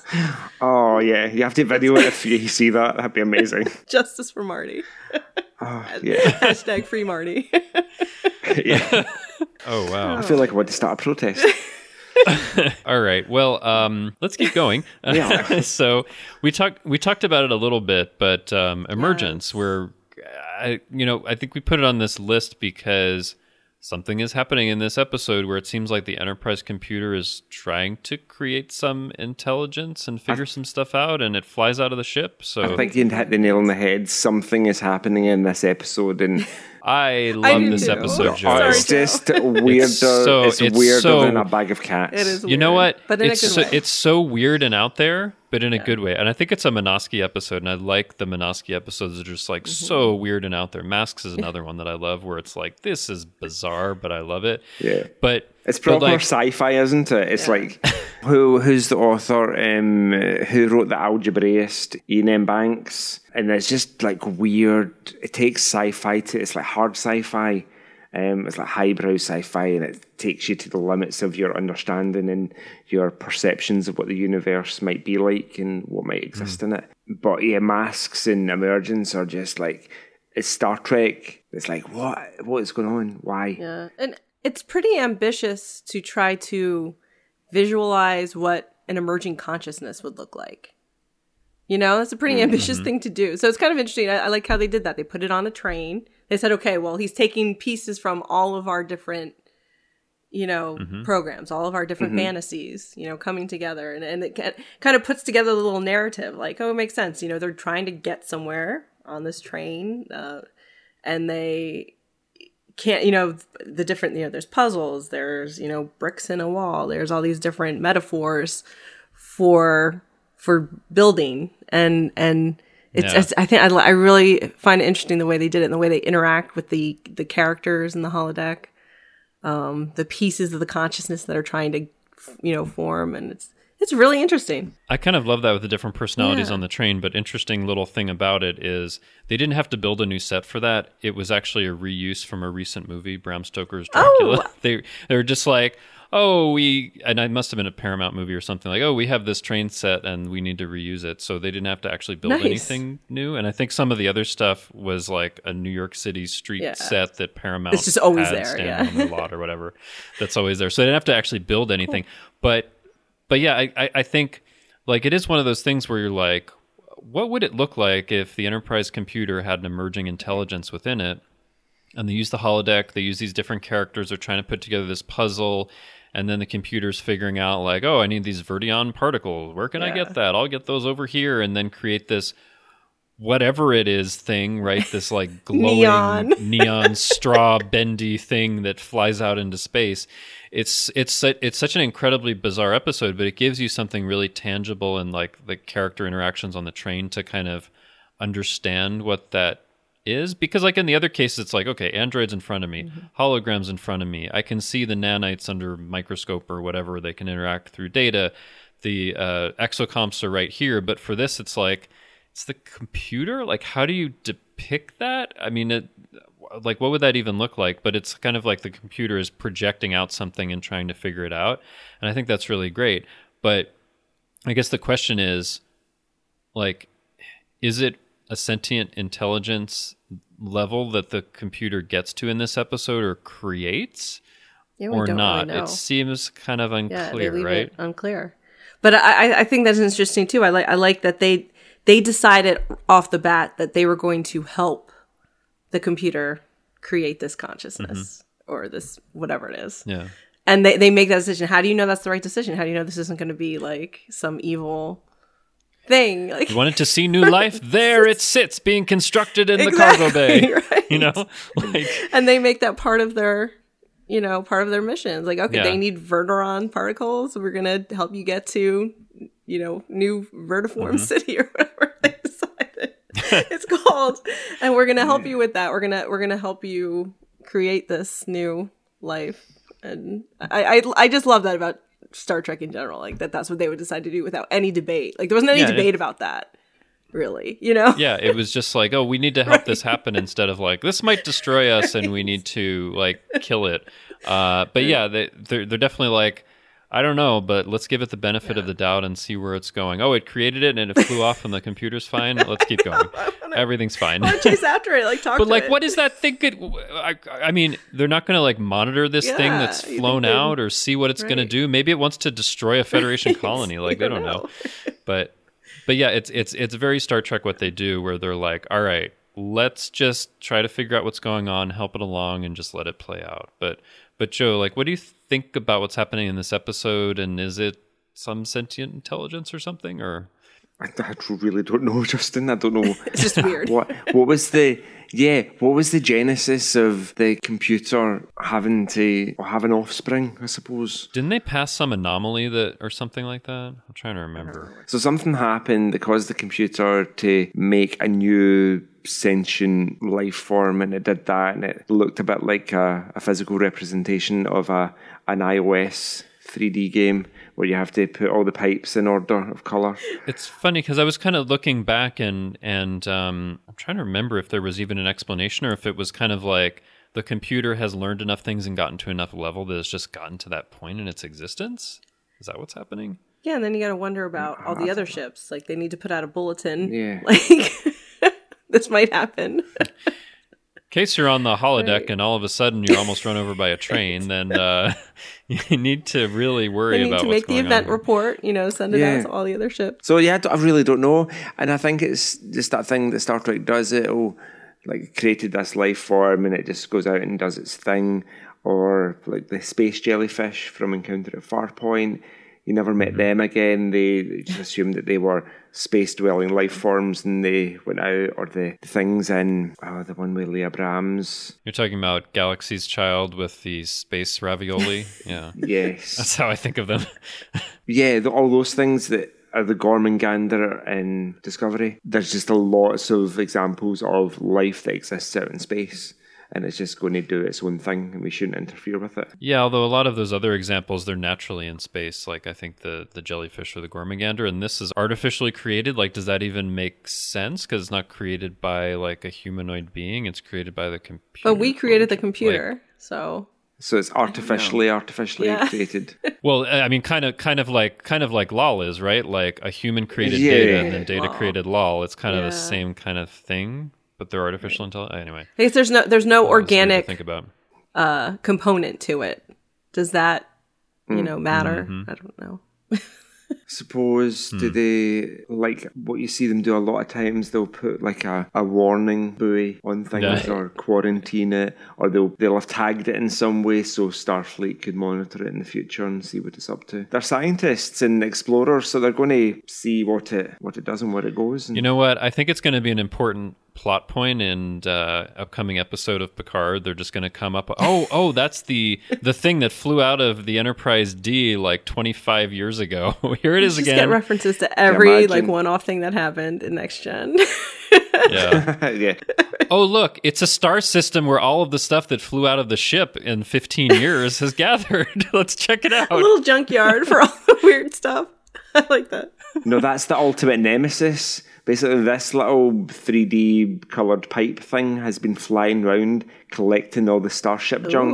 Speaker 5: Oh yeah. You have to video it if you see that. That'd be amazing.
Speaker 3: Justice for Marty.
Speaker 5: Oh, yeah.
Speaker 3: Hashtag free Marty.
Speaker 5: Yeah.
Speaker 4: oh wow.
Speaker 5: I feel like I want to start a protest.
Speaker 4: All right. Well, um, let's keep going.
Speaker 5: Yeah.
Speaker 4: so we talked we talked about it a little bit, but um, emergence, where I, you know, I think we put it on this list because something is happening in this episode where it seems like the Enterprise computer is trying to create some intelligence and figure some stuff out, and it flies out of the ship. So
Speaker 5: I think you hit the nail on the head. Something is happening in this episode, and
Speaker 4: I love
Speaker 3: do
Speaker 4: this
Speaker 3: too.
Speaker 4: episode, Joe.
Speaker 3: Sorry,
Speaker 5: it's just weirder. It's,
Speaker 4: so- it's
Speaker 5: weirder
Speaker 4: so-
Speaker 5: than a bag of cats.
Speaker 3: It is
Speaker 4: You know what?
Speaker 3: But in
Speaker 4: it's
Speaker 3: a good
Speaker 4: so,
Speaker 3: way.
Speaker 4: it's so weird and out there, but in a good way. And I think it's a Menosky episode, and I like the Menosky episodes that are just like
Speaker 3: Mm-hmm.
Speaker 4: so weird and out there. Masks is another one that I love, where it's like this is bizarre, but I love it.
Speaker 5: Yeah.
Speaker 4: But
Speaker 5: It's
Speaker 4: but,
Speaker 5: proper
Speaker 4: like,
Speaker 5: sci-fi, isn't it? It's like who who's the author? Um, who wrote the Algebraist? Iain M. Banks, and it's just like weird. It takes sci-fi to it's like hard sci-fi, Um, it's like highbrow sci-fi, and it takes you to the limits of your understanding and your perceptions of what the universe might be like and what might exist mm. in it. But yeah, masks and emergence are just like it's Star Trek. It's like what what is going on? Why?
Speaker 3: Yeah, and it's pretty ambitious to try to visualize what an emerging consciousness would look like. You know, that's a pretty mm-hmm. ambitious thing to do. So it's kind of interesting. I, I, like how they did that. They put it on a train. They said, okay, well, he's taking pieces from all of our different, you know, mm-hmm. programs, all of our different mm-hmm. fantasies, you know, coming together. And, and it kind of puts together a little narrative like, oh, it makes sense. You know, they're trying to get somewhere on this train. Uh, and they can't you know the different you know there's puzzles there's you know bricks in a wall there's all these different metaphors for for building and and it's, yeah. it's I think I, I really find it interesting the way they did it and the way they interact with the the characters in the holodeck um the pieces of the consciousness that are trying to you know form and it's it's really interesting.
Speaker 4: I kind of love that with the different personalities yeah. on the train, but interesting little thing about it is they didn't have to build a new set for that. It was actually a reuse from a recent movie, Bram Stoker's Dracula. Oh. They they were just like, "Oh, we and I must have been a Paramount movie or something like, "Oh, we have this train set and we need to reuse it." So they didn't have to actually build nice. anything new. And I think some of the other stuff was like a New York City street yeah. set that Paramount
Speaker 3: It's just always there, yeah.
Speaker 4: on the lot or whatever. That's always there. So they didn't have to actually build anything. But but yeah, I, I think like it is one of those things where you're like, what would it look like if the enterprise computer had an emerging intelligence within it? And they use the holodeck, they use these different characters, they're trying to put together this puzzle, and then the computer's figuring out like, oh, I need these Verdion particles. Where can yeah. I get that? I'll get those over here, and then create this whatever it is thing, right? This like glowing neon, neon straw bendy thing that flies out into space it's it's it's such an incredibly bizarre episode, but it gives you something really tangible and like the character interactions on the train to kind of understand what that is because like in the other case it's like okay androids in front of me mm-hmm. holograms in front of me. I can see the nanites under microscope or whatever. They can interact through data. The uh, exocomps are right here. But for this it's like it's the computer? Like how do you depict that? I mean it, like what would that even look like? But it's kind of like the computer is projecting out something and trying to figure it out. And i think that's really great. But i guess the question is like is it a sentient intelligence level that the computer gets to in this episode or creates yeah, or not really it seems kind of unclear yeah, right
Speaker 3: unclear but I, I think that's interesting too i like i like that they they decided off the bat that they were going to help the computer create this consciousness mm-hmm. or this whatever it is.
Speaker 4: Yeah.
Speaker 3: And they, they make that decision. How do you know that's the right decision? How do you know this isn't going to be like some evil thing? Like
Speaker 4: you wanted to see new life? there it sits being constructed in exactly, the cargo bay. Right. You know?
Speaker 3: Like And they make that part of their you know, part of their missions. Like, okay, yeah. they need verteron particles. We're gonna help you get to, you know, new vertiform mm-hmm. city or whatever they decided. it's called and we're gonna help you with that we're gonna we're gonna help you create this new life and I, I i just love that about star trek in general like that that's what they would decide to do without any debate. Like there wasn't any yeah, debate it, about that really you know?
Speaker 4: Yeah it was just like oh we need to help right. this happen instead of like this might destroy us right. and we need to like kill it. Uh but yeah they, they're, they're definitely like I don't know, but let's give it the benefit yeah. of the doubt and see where it's going. Oh, it created it and it flew off and the computer's fine. Let's keep going. Everything's fine.
Speaker 3: chase after it, like talk.
Speaker 4: But like,
Speaker 3: it.
Speaker 4: what is that thing? That, I, I mean, they're not going to like monitor this yeah, thing that's flown out or see what it's right. going to do. Maybe it wants to destroy a Federation colony. Like they don't know. know. But but yeah, it's it's it's very Star Trek what they do, where they're like, all right, let's just try to figure out what's going on, help it along, and just let it play out. But but Joe, like, what do you think about what's happening in this episode? And is it some sentient intelligence or something? Or
Speaker 5: I, I really don't know, Justin. I don't know.
Speaker 3: it's just weird.
Speaker 5: What What was the yeah? What was the genesis of the computer having to have an offspring? I suppose.
Speaker 4: Didn't they pass some anomaly that or something like that? I'm trying to remember.
Speaker 5: So something happened that caused the computer to make a new sentient life form, and it did that, and it looked a bit like a, a physical representation of a an iOS 3D game where you have to put all the pipes in order of color.
Speaker 4: It's funny because I was kind of looking back and and um, I'm trying to remember if there was even an explanation or if it was kind of like the computer has learned enough things and gotten to enough level that it's just gotten to that point in its existence? Is that what's happening?
Speaker 3: Yeah, and then you got to wonder about all the other ships. Like they need to put out a bulletin.
Speaker 5: Yeah.
Speaker 3: Like this might happen.
Speaker 4: In case you're on the holodeck and all of a sudden you're almost run over by a train, then uh, you need to really worry
Speaker 3: They need
Speaker 4: about
Speaker 3: to
Speaker 4: what's
Speaker 3: make the event
Speaker 4: on.
Speaker 3: report. You know, send it
Speaker 5: Yeah.
Speaker 3: out to all the other ships.
Speaker 5: So yeah, I I really don't know, and I think it's just that thing that Star Trek does. It oh, like created this life form, and it just goes out and does its thing, or like the space jellyfish from Encounter at Farpoint. You never met mm-hmm. them again. They, just assumed that they were space dwelling life forms, and they went out. Or the, things in oh, the one with Leah Brahms.
Speaker 4: You're talking about Galaxy's Child with the space ravioli. Yeah,
Speaker 5: Yes,
Speaker 4: that's how I think of them.
Speaker 5: yeah, the, all those things that are the Gormagander in Discovery. There's just a lots of examples of life that exists out in space, and it's just going to do its own thing, and we shouldn't interfere with it.
Speaker 4: Yeah, although a lot of those other examples, they're naturally in space. Like I think the the jellyfish or the Gormagander, and this is artificially created. Like, does that even make sense? Because it's not created by like a humanoid being; it's created by the computer.
Speaker 3: But we created the
Speaker 4: Like-
Speaker 3: computer, so
Speaker 5: So it's artificially, artificially
Speaker 3: Yeah.
Speaker 5: created.
Speaker 4: well, I mean, kind of, kind of like, kind of like Lal is right. Like a human created
Speaker 5: Yeah.
Speaker 4: data, and then data
Speaker 3: Lal.
Speaker 4: created Lal. It's kind of the same kind of thing, but they're artificial intelligence. Anyway,
Speaker 3: I guess there's no there's no
Speaker 4: that's something to
Speaker 3: organic
Speaker 4: think about.
Speaker 3: uh, component to it. Does that you know matter?
Speaker 4: Mm-hmm.
Speaker 3: I don't know.
Speaker 5: Suppose
Speaker 4: Hmm.
Speaker 5: do they like what you see them do a lot of times? They'll put like a, a warning buoy on things
Speaker 4: Yeah.
Speaker 5: or quarantine it, or they'll they'll have tagged it in some way so Starfleet could monitor it in the future and see what it's up to. They're scientists and explorers, so they're going to see what it what it does and where it goes. And
Speaker 4: You know what? I think it's going to be an important plot point in uh, upcoming episode of Picard. They're just going to come up. Oh, oh, that's the the thing that flew out of the Enterprise D like 25 years ago. Here it is
Speaker 3: Just
Speaker 4: again.
Speaker 3: get references to every like one-off thing that happened in next gen.
Speaker 4: yeah.
Speaker 5: yeah,
Speaker 4: Oh, look, it's a star system where all of the stuff that flew out of the ship in 15 years has gathered. Let's check it out.
Speaker 3: a little junkyard for all the weird stuff. I like that.
Speaker 5: no, that's the ultimate nemesis. Basically, this little 3D coloured pipe thing has been flying around collecting all the starship junk,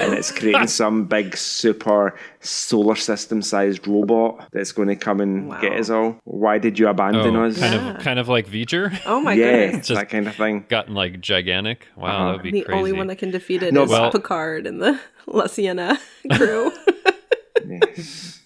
Speaker 5: and it's creating some big super solar system sized robot that's going to come and
Speaker 3: Wow.
Speaker 5: get us all. Why did you abandon
Speaker 4: Oh,
Speaker 5: us?
Speaker 4: kind
Speaker 3: Yeah.
Speaker 4: of, kind of like V'ger.
Speaker 3: Oh my
Speaker 5: yeah,
Speaker 3: goodness.
Speaker 4: Just-
Speaker 5: that kind of thing.
Speaker 4: Gotten like gigantic. Wow,
Speaker 5: Uh-huh.
Speaker 4: that would be
Speaker 3: The
Speaker 4: crazy.
Speaker 3: only one that can defeat it
Speaker 5: No,
Speaker 4: well-
Speaker 3: Picard and the La Sirena crew.
Speaker 5: Yeah.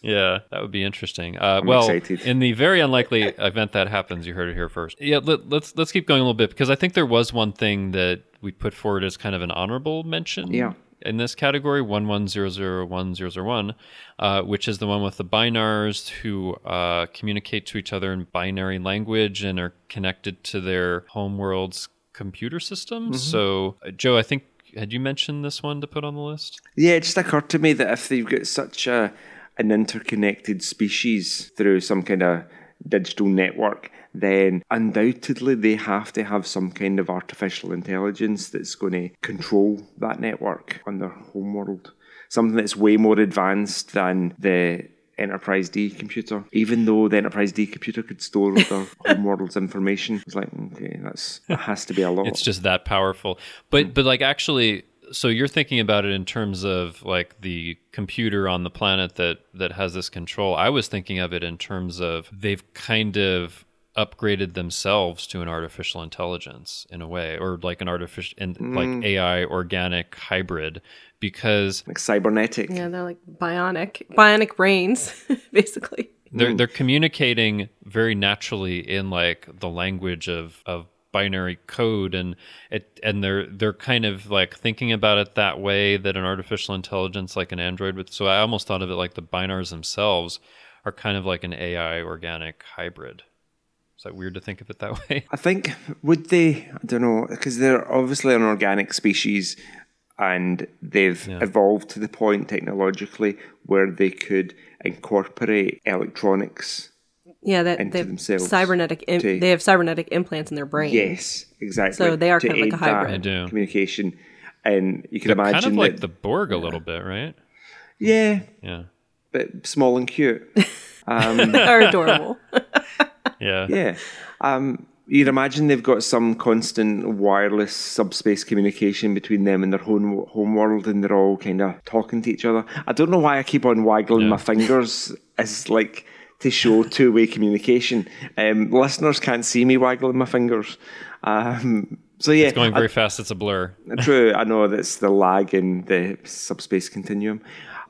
Speaker 4: Yeah, that would be interesting. Uh, well,
Speaker 5: excited.
Speaker 4: in the very unlikely event that happens, you heard it here first. Yeah, let, let's let's keep going a little bit because I think there was one thing that we put forward as kind of an honorable mention.
Speaker 5: Yeah.
Speaker 4: In this category, one one zero zero one zero zero one, uh, which is the one with the Bynars who uh, communicate to each other in binary language and are connected to their homeworld's computer system. So, uh, Joe, I think had you mentioned this one to put on the list?
Speaker 5: Yeah, it just occurred to me that if they've got such a an interconnected species through some kind of digital network, then undoubtedly they have to have some kind of artificial intelligence that's going to control that network on their homeworld. Something that's way more advanced than the Enterprise D computer. Even though the Enterprise D computer could store their homeworld's information, it's like okay, that's that has to be a lot.
Speaker 4: it's just that powerful but but like actually so you're thinking about it in terms of like the computer on the planet that that has this control i was thinking of it in terms of they've kind of upgraded themselves to an artificial intelligence in a way or like an artificial and like mm. ai organic hybrid because
Speaker 5: like cybernetic.
Speaker 3: yeah, they're like bionic, bionic brains, basically.
Speaker 4: they're mm. they're communicating very naturally in like the language of of binary code and it and they're they're kind of like thinking about it that way that an artificial intelligence like an android would so i almost thought of it like the Bynars themselves are kind of like an ai organic hybrid is that weird to think of it that way
Speaker 5: I think would they? I don't know because they're obviously an organic species, and they've evolved to the point technologically where they could incorporate electronics.
Speaker 3: Yeah, that
Speaker 5: Into
Speaker 3: they have
Speaker 5: themselves
Speaker 3: cybernetic. Im-
Speaker 5: to-
Speaker 3: they have cybernetic implants in their brain.
Speaker 5: Yes, exactly.
Speaker 3: So they are
Speaker 5: to
Speaker 3: kind of like a hybrid.
Speaker 5: that
Speaker 4: do.
Speaker 5: Communication, and you can
Speaker 4: They're
Speaker 5: imagine
Speaker 4: kind of like
Speaker 5: that.
Speaker 4: the borg a little bit right
Speaker 5: yeah,
Speaker 4: yeah
Speaker 5: but small and cute.
Speaker 3: Um, they're adorable.
Speaker 4: yeah
Speaker 5: Yeah. Um, You'd imagine they've got some constant wireless subspace communication between them and their home home world, and they're all kind of talking to each other. I don't know why I keep on waggling
Speaker 4: Yeah.
Speaker 5: my fingers as like to show two way communication. Um, listeners can't see me waggling my fingers. Um, so yeah,
Speaker 4: It's going very fast. It's a blur.
Speaker 5: True, I know that's the lag in the subspace continuum.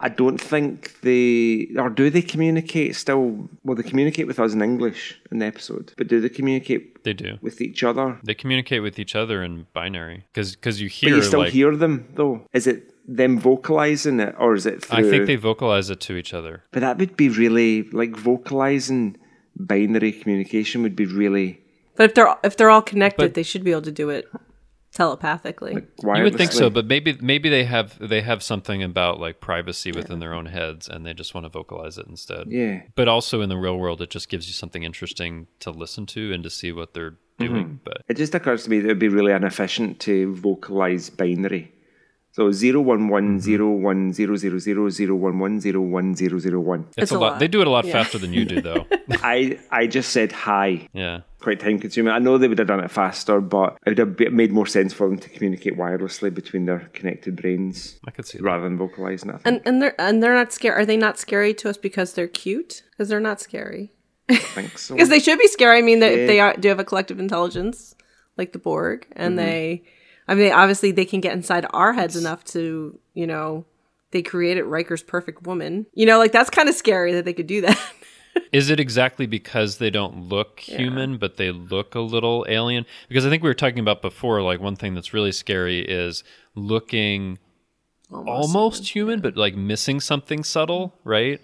Speaker 5: I don't think they, or do they communicate still? Well, they communicate with us in English in the episode, but do they communicate
Speaker 4: They do.
Speaker 5: with each other?
Speaker 4: They communicate with each other in binary because because you hear.
Speaker 5: But
Speaker 4: hear
Speaker 5: you still
Speaker 4: like
Speaker 5: hear them, though. Is it them vocalizing it, or is it through?
Speaker 4: I think they vocalize it to each other.
Speaker 5: But that would be really like vocalizing binary communication would be really
Speaker 3: But if they're if they're all connected,
Speaker 4: But-
Speaker 3: they should be able to do it telepathically.
Speaker 5: wirelessly.
Speaker 4: You would think so, but maybe maybe they have they have something about like privacy within their own heads, and they just want to vocalize it instead.
Speaker 5: yeah.
Speaker 4: But also in the real world, it just gives you something interesting to listen to and to see what they're doing.
Speaker 5: Mm-hmm.
Speaker 4: But
Speaker 5: It just occurs to me that it would be really inefficient to vocalize binary. So zero one one zero one zero zero zero zero one one zero one zero zero one.
Speaker 4: it's,
Speaker 3: a
Speaker 4: a lot.
Speaker 3: lot.
Speaker 4: They do it a lot
Speaker 3: Yeah.
Speaker 4: faster than you do, though.
Speaker 5: I I just said hi.
Speaker 4: yeah.
Speaker 5: Quite time consuming. I know they would have done it faster, but it would have made more sense for them to communicate wirelessly between their connected brains
Speaker 4: I could see that.
Speaker 5: rather than vocalizing it. I think.
Speaker 3: And and they're and they're not scary. Are they not scary to us because they're cute? Because they're not scary.
Speaker 5: I think so.
Speaker 3: Because they should be scary. I mean, they,
Speaker 5: Yeah.
Speaker 3: they are, do have a collective intelligence, like the Borg, and
Speaker 5: Mm-hmm.
Speaker 3: they, I mean, obviously they can get inside our heads enough to, you know, they created Riker's perfect woman. You know, like that's kind of scary that they could do that.
Speaker 4: Is it exactly because they don't look human, but they look a little alien? Because I think we were talking about before, like one thing that's really scary is looking almost, human, but like missing something subtle, right?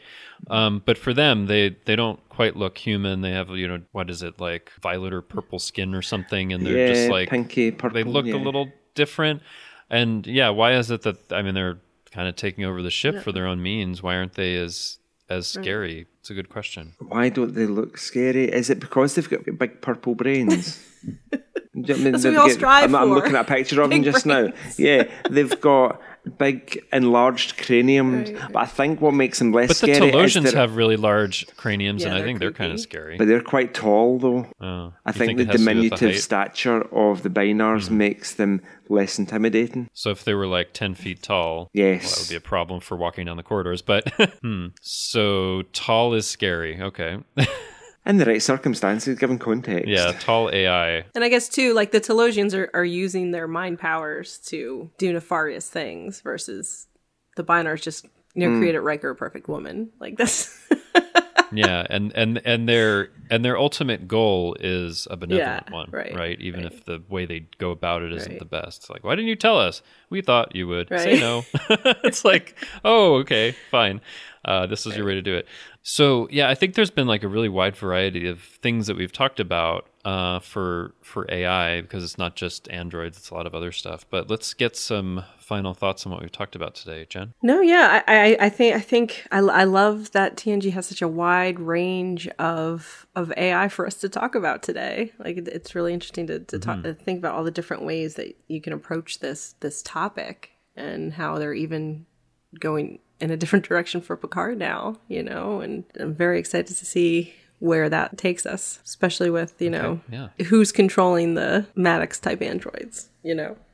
Speaker 4: Um, but for them, they they don't quite look human. They have you know what is it like violet or purple skin or something, and they're
Speaker 5: yeah,
Speaker 4: just like
Speaker 5: pinky purple.
Speaker 4: they look
Speaker 5: yeah.
Speaker 4: a little different. And yeah, why is it that I mean they're kind of taking over the ship for their own means? Why aren't they as as scary? It's a good question.
Speaker 5: Why don't they look scary? Is it because they've got big purple brains? Do you know what I mean?
Speaker 3: That's what we
Speaker 5: They
Speaker 3: all
Speaker 5: get-
Speaker 3: strive
Speaker 5: I'm, I'm looking at a picture of them
Speaker 3: Big
Speaker 5: just now. Yeah, they've got big enlarged craniums,
Speaker 3: Right.
Speaker 5: but I think what makes them less
Speaker 4: But the
Speaker 5: scary is
Speaker 4: Talosians
Speaker 5: they're,
Speaker 4: have really large craniums,
Speaker 3: Yeah,
Speaker 4: and I
Speaker 3: they're
Speaker 4: think they're kind of scary.
Speaker 5: but they're quite tall though.
Speaker 4: Oh,
Speaker 5: I
Speaker 4: you
Speaker 5: think, the
Speaker 4: has to do with the
Speaker 5: diminutive?
Speaker 4: Hmm.
Speaker 5: stature of the Bynars makes them less intimidating.
Speaker 4: So if they were like ten feet tall,
Speaker 5: Yes.
Speaker 4: well, that would be a problem for walking down the corridors. But hmm. so tall is scary. Okay,
Speaker 5: In the right circumstances, given context.
Speaker 4: yeah, tall AI.
Speaker 3: and I guess too, like the Talosians are, are using their mind powers to do nefarious things versus the Bynars just you know created Riker a perfect woman. Like this.
Speaker 4: yeah and and and their and their ultimate goal is a benevolent
Speaker 3: Yeah,
Speaker 4: one
Speaker 3: right,
Speaker 4: even
Speaker 3: right.
Speaker 4: if the way they go about it isn't
Speaker 3: Right.
Speaker 4: the best it's like why didn't you tell us we thought you would say no it's like oh okay fine uh, this is your way to do it so yeah i think there's been like a really wide variety of things that we've talked about uh, for for ai because it's not just androids it's a lot of other stuff. But let's get some final thoughts on what we've talked about today jenn.
Speaker 3: No, yeah, I, I, I think I think I, I love that TNG has such a wide range of of AI for us to talk about today. Like it's really interesting to to, talk, to think about all the different ways that you can approach this this topic and how they're even going in a different direction for Picard now. You know, and I'm very excited to see where that takes us, especially with you know
Speaker 4: yeah
Speaker 3: who's controlling the Maddox type androids. You know.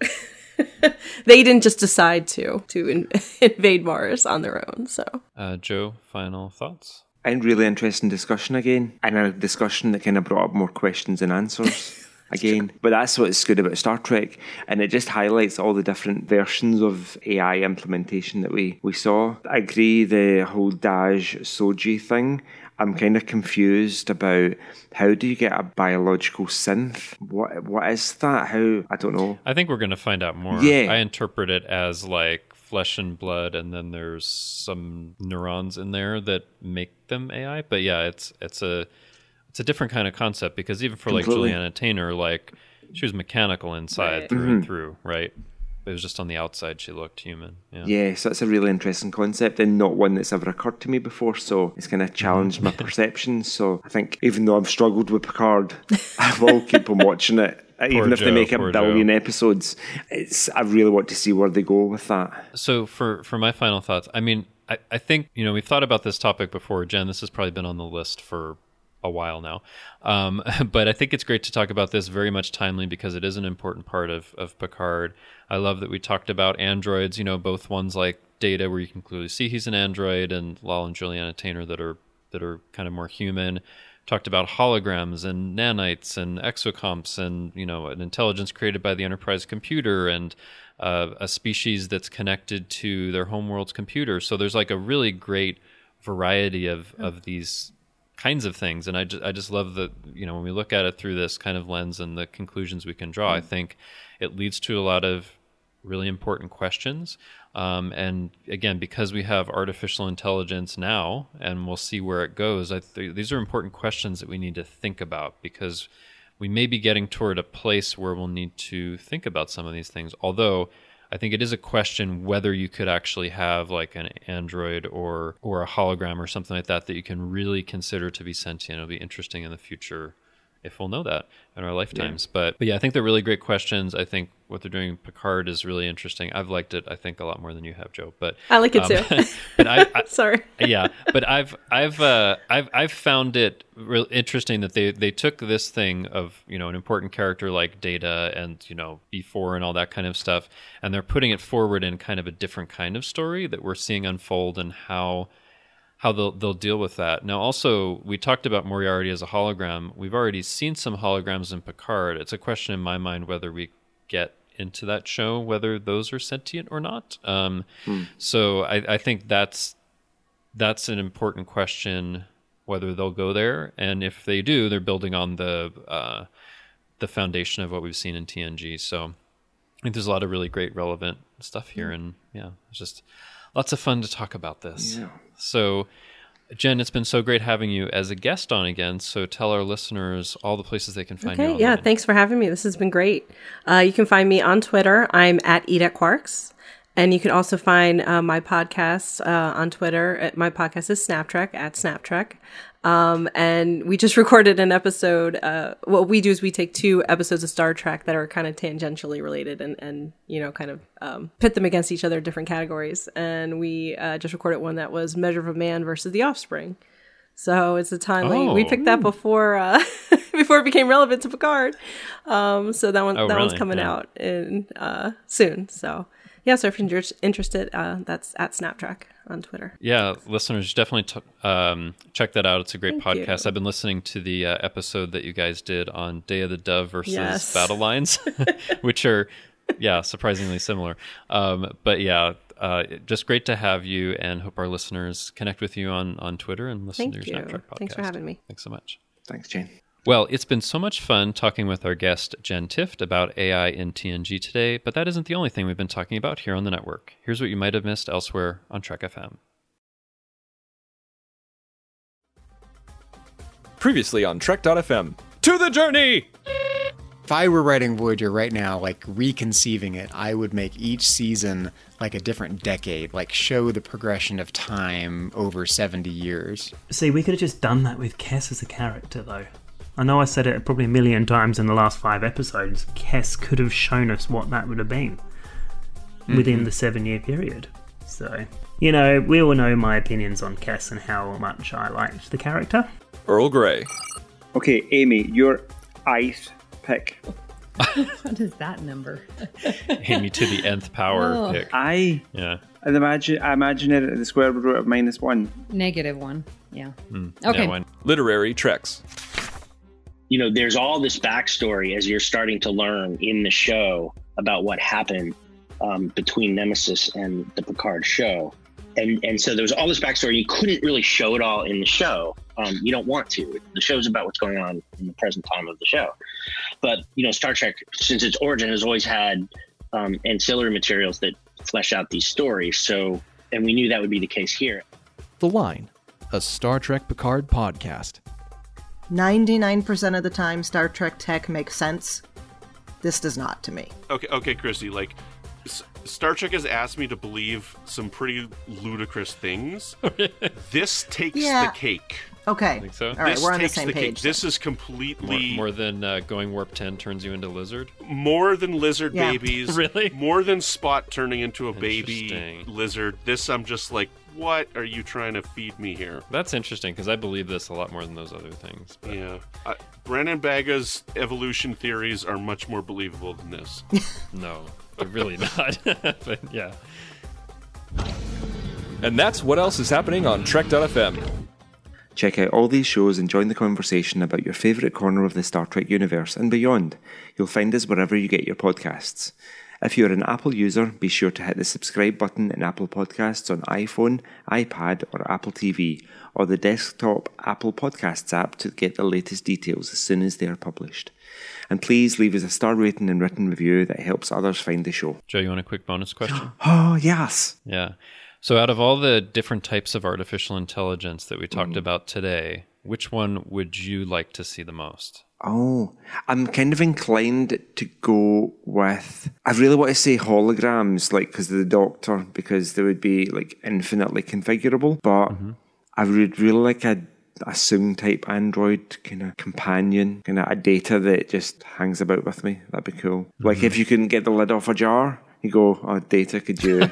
Speaker 3: they didn't just decide to to in- invade Mars on their own. So
Speaker 4: uh, joe final thoughts
Speaker 5: And really interesting discussion again, and a discussion that kind of brought up more questions and answers again. But that's what's good about Star Trek, and it just highlights all the different versions of AI implementation that we, we saw. I agree the whole Dahj Soji thing. I'm kind of confused about how do you get a biological synth? What what is that? How I don't know.
Speaker 4: I think we're going to find out more.
Speaker 5: Yeah.
Speaker 4: I interpret it as like flesh and blood, and then there's some neurons in there that make them AI. But yeah, it's it's a it's a different kind of concept because even for like
Speaker 5: Completely.
Speaker 4: Juliana Tainer, like she was mechanical inside
Speaker 3: Right.
Speaker 4: through and through, right? It was just on the outside she looked human. Yeah.
Speaker 5: Yeah, so that's a really interesting concept and not one that's ever occurred to me before. So it's kind of challenged my mm. perceptions. So I think even though I've struggled with Picard, I will keep on watching it. even if they make a
Speaker 4: poor
Speaker 5: billion
Speaker 4: Joe.
Speaker 5: episodes, it's I really want to see where they go with that.
Speaker 4: So for for my final thoughts, I mean, I, I think you know we've thought about this topic before, Jenn. This has probably been on the list for a while now. Um, but I think it's great to talk about this very much timely because it is an important part of, of Picard. I love that we talked about androids, you know, both ones like Data, where you can clearly see he's an android, and Lal and Juliana Tainer that are that are kind of more human. Talked about holograms and nanites and exocomps, and you know, an intelligence created by the Enterprise computer, and uh, a species that's connected to their homeworld's computer. So there's like a really great variety of of these kinds of things. And I just, I just love that you know when we look at it through this kind of lens and the conclusions we can draw i think it leads to a lot of really important questions. Um, and again because we have artificial intelligence now and we'll see where it goes I th- these are important questions that we need to think about because we may be getting toward a place where we'll need to think about some of these things. Although I think it is a question whether you could actually have like an android or or a hologram or something like that that you can really consider to be sentient. It'll be interesting in the future if we'll know that in our lifetimes. Yeah. But but yeah, I think they're really great questions. I think what they're doing Picard is really interesting. I've liked it, I think, a lot more than you have, Joe. But
Speaker 3: I like it um, too.
Speaker 4: but I, I
Speaker 3: sorry.
Speaker 4: yeah, but I've I've uh, I've I've found it real interesting that they they took this thing of you know an important character like Data and you know B4 and all that kind of stuff, and they're putting it forward in kind of a different kind of story that we're seeing unfold and how how they'll they'll deal with that. Now, also, we talked about Moriarty as a hologram. We've already seen some holograms in Picard. It's a question in my mind whether we get into that show whether those are sentient or not. Um, hmm. So I, I think that's that's an important question whether they'll go there, and if they do, they're building on the uh, the foundation of what we've seen in TNG. So I think there's a lot of really great relevant stuff here, hmm. and yeah, it's just lots of fun to talk about this. Yeah. So, Jenn, it's been so great having you as a guest on again. So tell our listeners all the places they can find
Speaker 3: okay,
Speaker 4: you.
Speaker 3: Yeah, thanks for having me. This has been great. Uh, you can find me on Twitter. I'm at Edith Quarks. And you can also find uh, my podcast uh, on Twitter. Uh, my podcast is Snaptrek at Snaptrek. Um, and we just recorded an episode. Uh, what we do is we take two episodes of Star Trek that are kind of tangentially related and, and you know, kind of um, pit them against each other, in different categories. And we uh, just recorded one that was Measure of a Man versus The Offspring. So it's a timely. Oh. We picked that before uh, before it became relevant to Picard. Um, so that one oh, that really? one's coming yeah. out in uh, soon. So yeah, so if you're interested, uh, that's at Snaptrek on Twitter.
Speaker 4: Yeah, listeners, definitely t- um, check that out. It's a great Thank podcast. You. I've been listening to the uh, episode that you guys did on Day of the Dove versus yes. Battle Lines, which are, yeah, surprisingly similar. Um, but yeah, uh, just great to have you and hope our listeners connect with you on, on Twitter and listen
Speaker 3: Thank
Speaker 4: to your
Speaker 3: you.
Speaker 4: Snaptrek podcast.
Speaker 3: Thanks for having me.
Speaker 4: Thanks so much.
Speaker 5: Thanks, Jane.
Speaker 4: Well, it's been so much fun talking with our guest, Jenn Tifft, about AI in TNG today, but that isn't the only thing we've been talking about here on the network. Here's what you might have missed elsewhere on Trek FM.
Speaker 6: Previously on Trek.fm. To the journey!
Speaker 7: If I were writing Voyager right now, like reconceiving it, I would make each season like a different decade, like show the progression of time over 70 years.
Speaker 8: See, we could have just done that with Kes as a character, though. I know I said it probably a million times in the last five episodes. Kes could have shown us what that would have been mm-hmm. within the seven year period. So, you know, we all know my opinions on Kes and how much I liked the character.
Speaker 6: Earl Grey.
Speaker 5: Okay, Amy, your ice pick.
Speaker 9: what is that number?
Speaker 4: Amy to the nth power oh. pick.
Speaker 5: I
Speaker 4: yeah.
Speaker 5: I imagine I imagine it at the square root of minus one.
Speaker 9: Negative one. Yeah.
Speaker 4: Mm, okay. Yeah,
Speaker 6: Literary treks.
Speaker 10: You know, there's all this backstory as you're starting to learn in the show about what happened um, between Nemesis and the Picard show and and so there was all this backstory. You couldn't really show it all in the show. Um, you don't want to. The show's about what's going on in the present time of the show. But you know, Star Trek, since its origin, has always had um, ancillary materials that flesh out these stories. So, and we knew that would be the case here.
Speaker 6: The Line, a Star Trek Picard podcast.
Speaker 11: 99% of the time, Star Trek tech makes sense. This does not to me.
Speaker 12: Okay, okay, Christy. Like, Star Trek has asked me to believe some pretty ludicrous things. this takes yeah. the cake.
Speaker 11: Okay.
Speaker 4: I Think so?
Speaker 11: All right, this we're on the same the page.
Speaker 12: This is completely
Speaker 4: more, more than uh, going warp ten turns you into lizard.
Speaker 12: More than lizard yeah. babies.
Speaker 4: really?
Speaker 12: More than Spot turning into a baby lizard. This I'm just like what are you trying to feed me here?
Speaker 4: That's interesting because I believe this a lot more than those other things. But.
Speaker 12: Yeah. Uh, Brannon Braga's evolution theories are much more believable than this.
Speaker 4: no, they're really not. but yeah.
Speaker 6: And that's what else is happening on Trek.fm.
Speaker 5: Check out all these shows and join the conversation about your favourite corner of the Star Trek universe and beyond. You'll find us wherever you get your podcasts. If you're an Apple user, be sure to hit the subscribe button in Apple Podcasts on iPhone, iPad, or Apple TV, or the desktop Apple Podcasts app to get the latest details as soon as they are published. And please leave us a star rating and written review that helps others find the show.
Speaker 4: Joe, you want a quick bonus question?
Speaker 5: oh, yes.
Speaker 4: Yeah. So, out of all the different types of artificial intelligence that we talked mm. about today, which one would you like to see the most?
Speaker 5: Oh, I'm kind of inclined to go with. I really want to say holograms, like because of the Doctor, because they would be like infinitely configurable. But mm-hmm. I would really like a a Soong type Android kind of companion, kind of a data that just hangs about with me. That'd be cool. Mm-hmm. Like if you couldn't get the lid off a jar, you go, "Oh, data, could you?"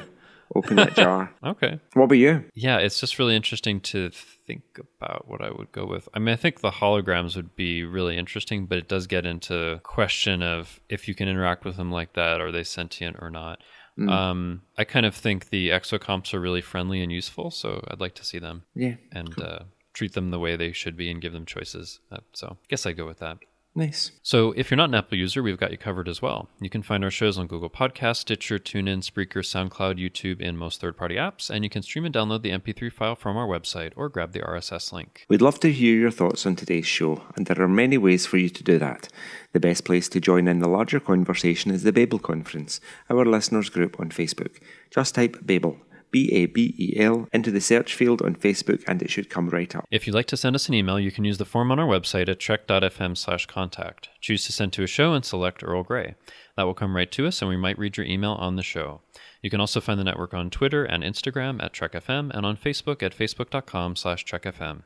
Speaker 5: Open that jar.
Speaker 4: okay.
Speaker 5: What about you?
Speaker 4: Yeah, it's just really interesting to think about what I would go with. I mean, I think the holograms would be really interesting, but it does get into question of if you can interact with them like that, are they sentient or not? Mm. Um, I kind of think the exocomps are really friendly and useful, so I'd like to see them.
Speaker 5: Yeah.
Speaker 4: And cool. uh, treat them the way they should be and give them choices. Uh, so I guess I'd go with that.
Speaker 5: Nice.
Speaker 4: So if you're not an Apple user, we've got you covered as well. You can find our shows on Google Podcast, Stitcher, TuneIn, Spreaker, SoundCloud, YouTube, and most third-party apps, and you can stream and download the MP3 file from our website or grab the RSS link.
Speaker 5: We'd love to hear your thoughts on today's show, and there are many ways for you to do that. The best place to join in the larger conversation is the Babel Conference, our listeners group on Facebook. Just type Babel B A B E L, into the search field on Facebook and it should come right up.
Speaker 4: If you'd like to send us an email, you can use the form on our website at trek.fm slash contact. Choose to send to a show and select Earl Grey. That will come right to us and we might read your email on the show. You can also find the network on Twitter and Instagram at TrekFM and on Facebook at facebook.com slash TrekFM.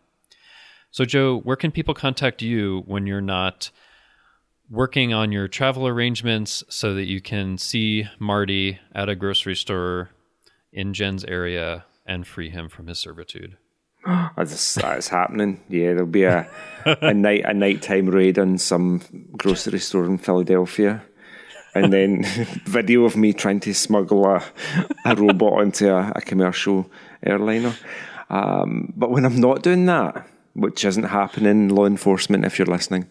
Speaker 4: So, Joe, where can people contact you when you're not working on your travel arrangements so that you can see Marty at a grocery store in Jenn's area and free him from his servitude.
Speaker 5: that's, that's happening. Yeah, there'll be a a night a nighttime raid on some grocery store in Philadelphia, and then video of me trying to smuggle a, a robot onto a, a commercial airliner. Um, but when I'm not doing that, which isn't happening, law enforcement, if you're listening,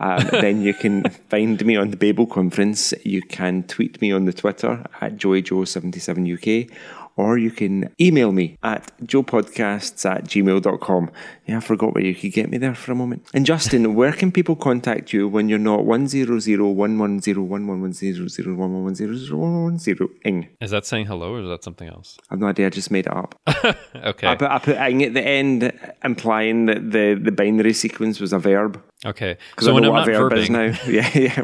Speaker 5: um, then you can find me on the Babel conference. You can tweet me on the Twitter at joeyjoe77uk or you can email me at joepodcasts at gmail.com. Yeah, I forgot where you could get me there for a moment. And Justin, where can people contact you when you're not 10011011011001110 ing?
Speaker 4: Is that saying hello or is that something else?
Speaker 5: I've no idea, I just made it up.
Speaker 4: okay.
Speaker 5: I put, I put ing at the end, implying that the, the binary sequence was a verb.
Speaker 4: Okay.
Speaker 5: So I know what a verb verbing. is now. Yeah, yeah.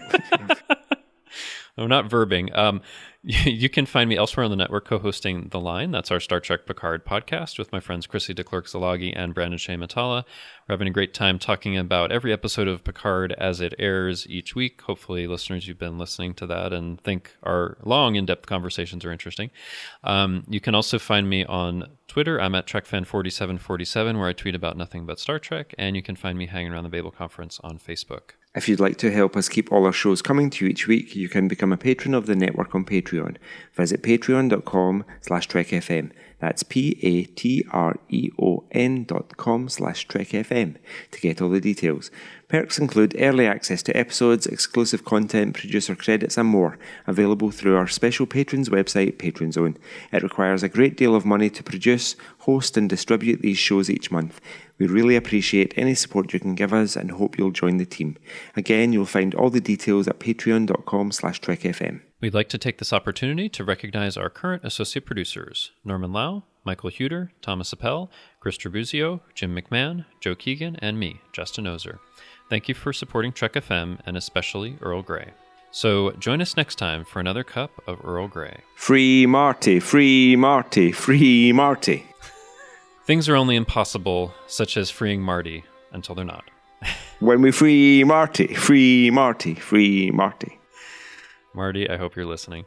Speaker 4: I'm not verbing. Um, You can find me elsewhere on the network co-hosting The Line. That's our Star Trek Picard podcast with my friends Chrissy DeClercq-Zalagi and Brandon Shea Matala. We're having a great time talking about every episode of Picard as it airs each week. Hopefully, listeners, you've been listening to that and think our long, in-depth conversations are interesting. Um, you can also find me on Twitter. I'm at TrekFan4747, where I tweet about nothing but Star Trek, and you can find me hanging around the Babel Conference on Facebook.
Speaker 5: If you'd like to help us keep all our shows coming to you each week, you can become a patron of the network on Patreon. Visit patreon.com slash trekfm. That's P-A-T-R-E-O-N dot com slash trekfm to get all the details. Perks include early access to episodes, exclusive content, producer credits, and more, available through our special patrons website, Patron Zone. It requires a great deal of money to produce, host, and distribute these shows each month. We really appreciate any support you can give us and hope you'll join the team. Again, you'll find all the details at patreon.com slash trekfm.
Speaker 4: We'd like to take this opportunity to recognize our current associate producers, Norman Lao, Michael Hueter, Thomas Appel, Chris Tribuzio, Jim McMahon, Joe Keegan, and me, Justin Oser. Thank you for supporting Trek FM and especially Earl Grey. So join us next time for another cup of Earl Grey.
Speaker 5: Free Marty, free Marty, free Marty.
Speaker 4: Things are only impossible, such as freeing Marty, until they're not.
Speaker 5: when we free Marty, free Marty, free Marty.
Speaker 4: Marty, I hope you're listening.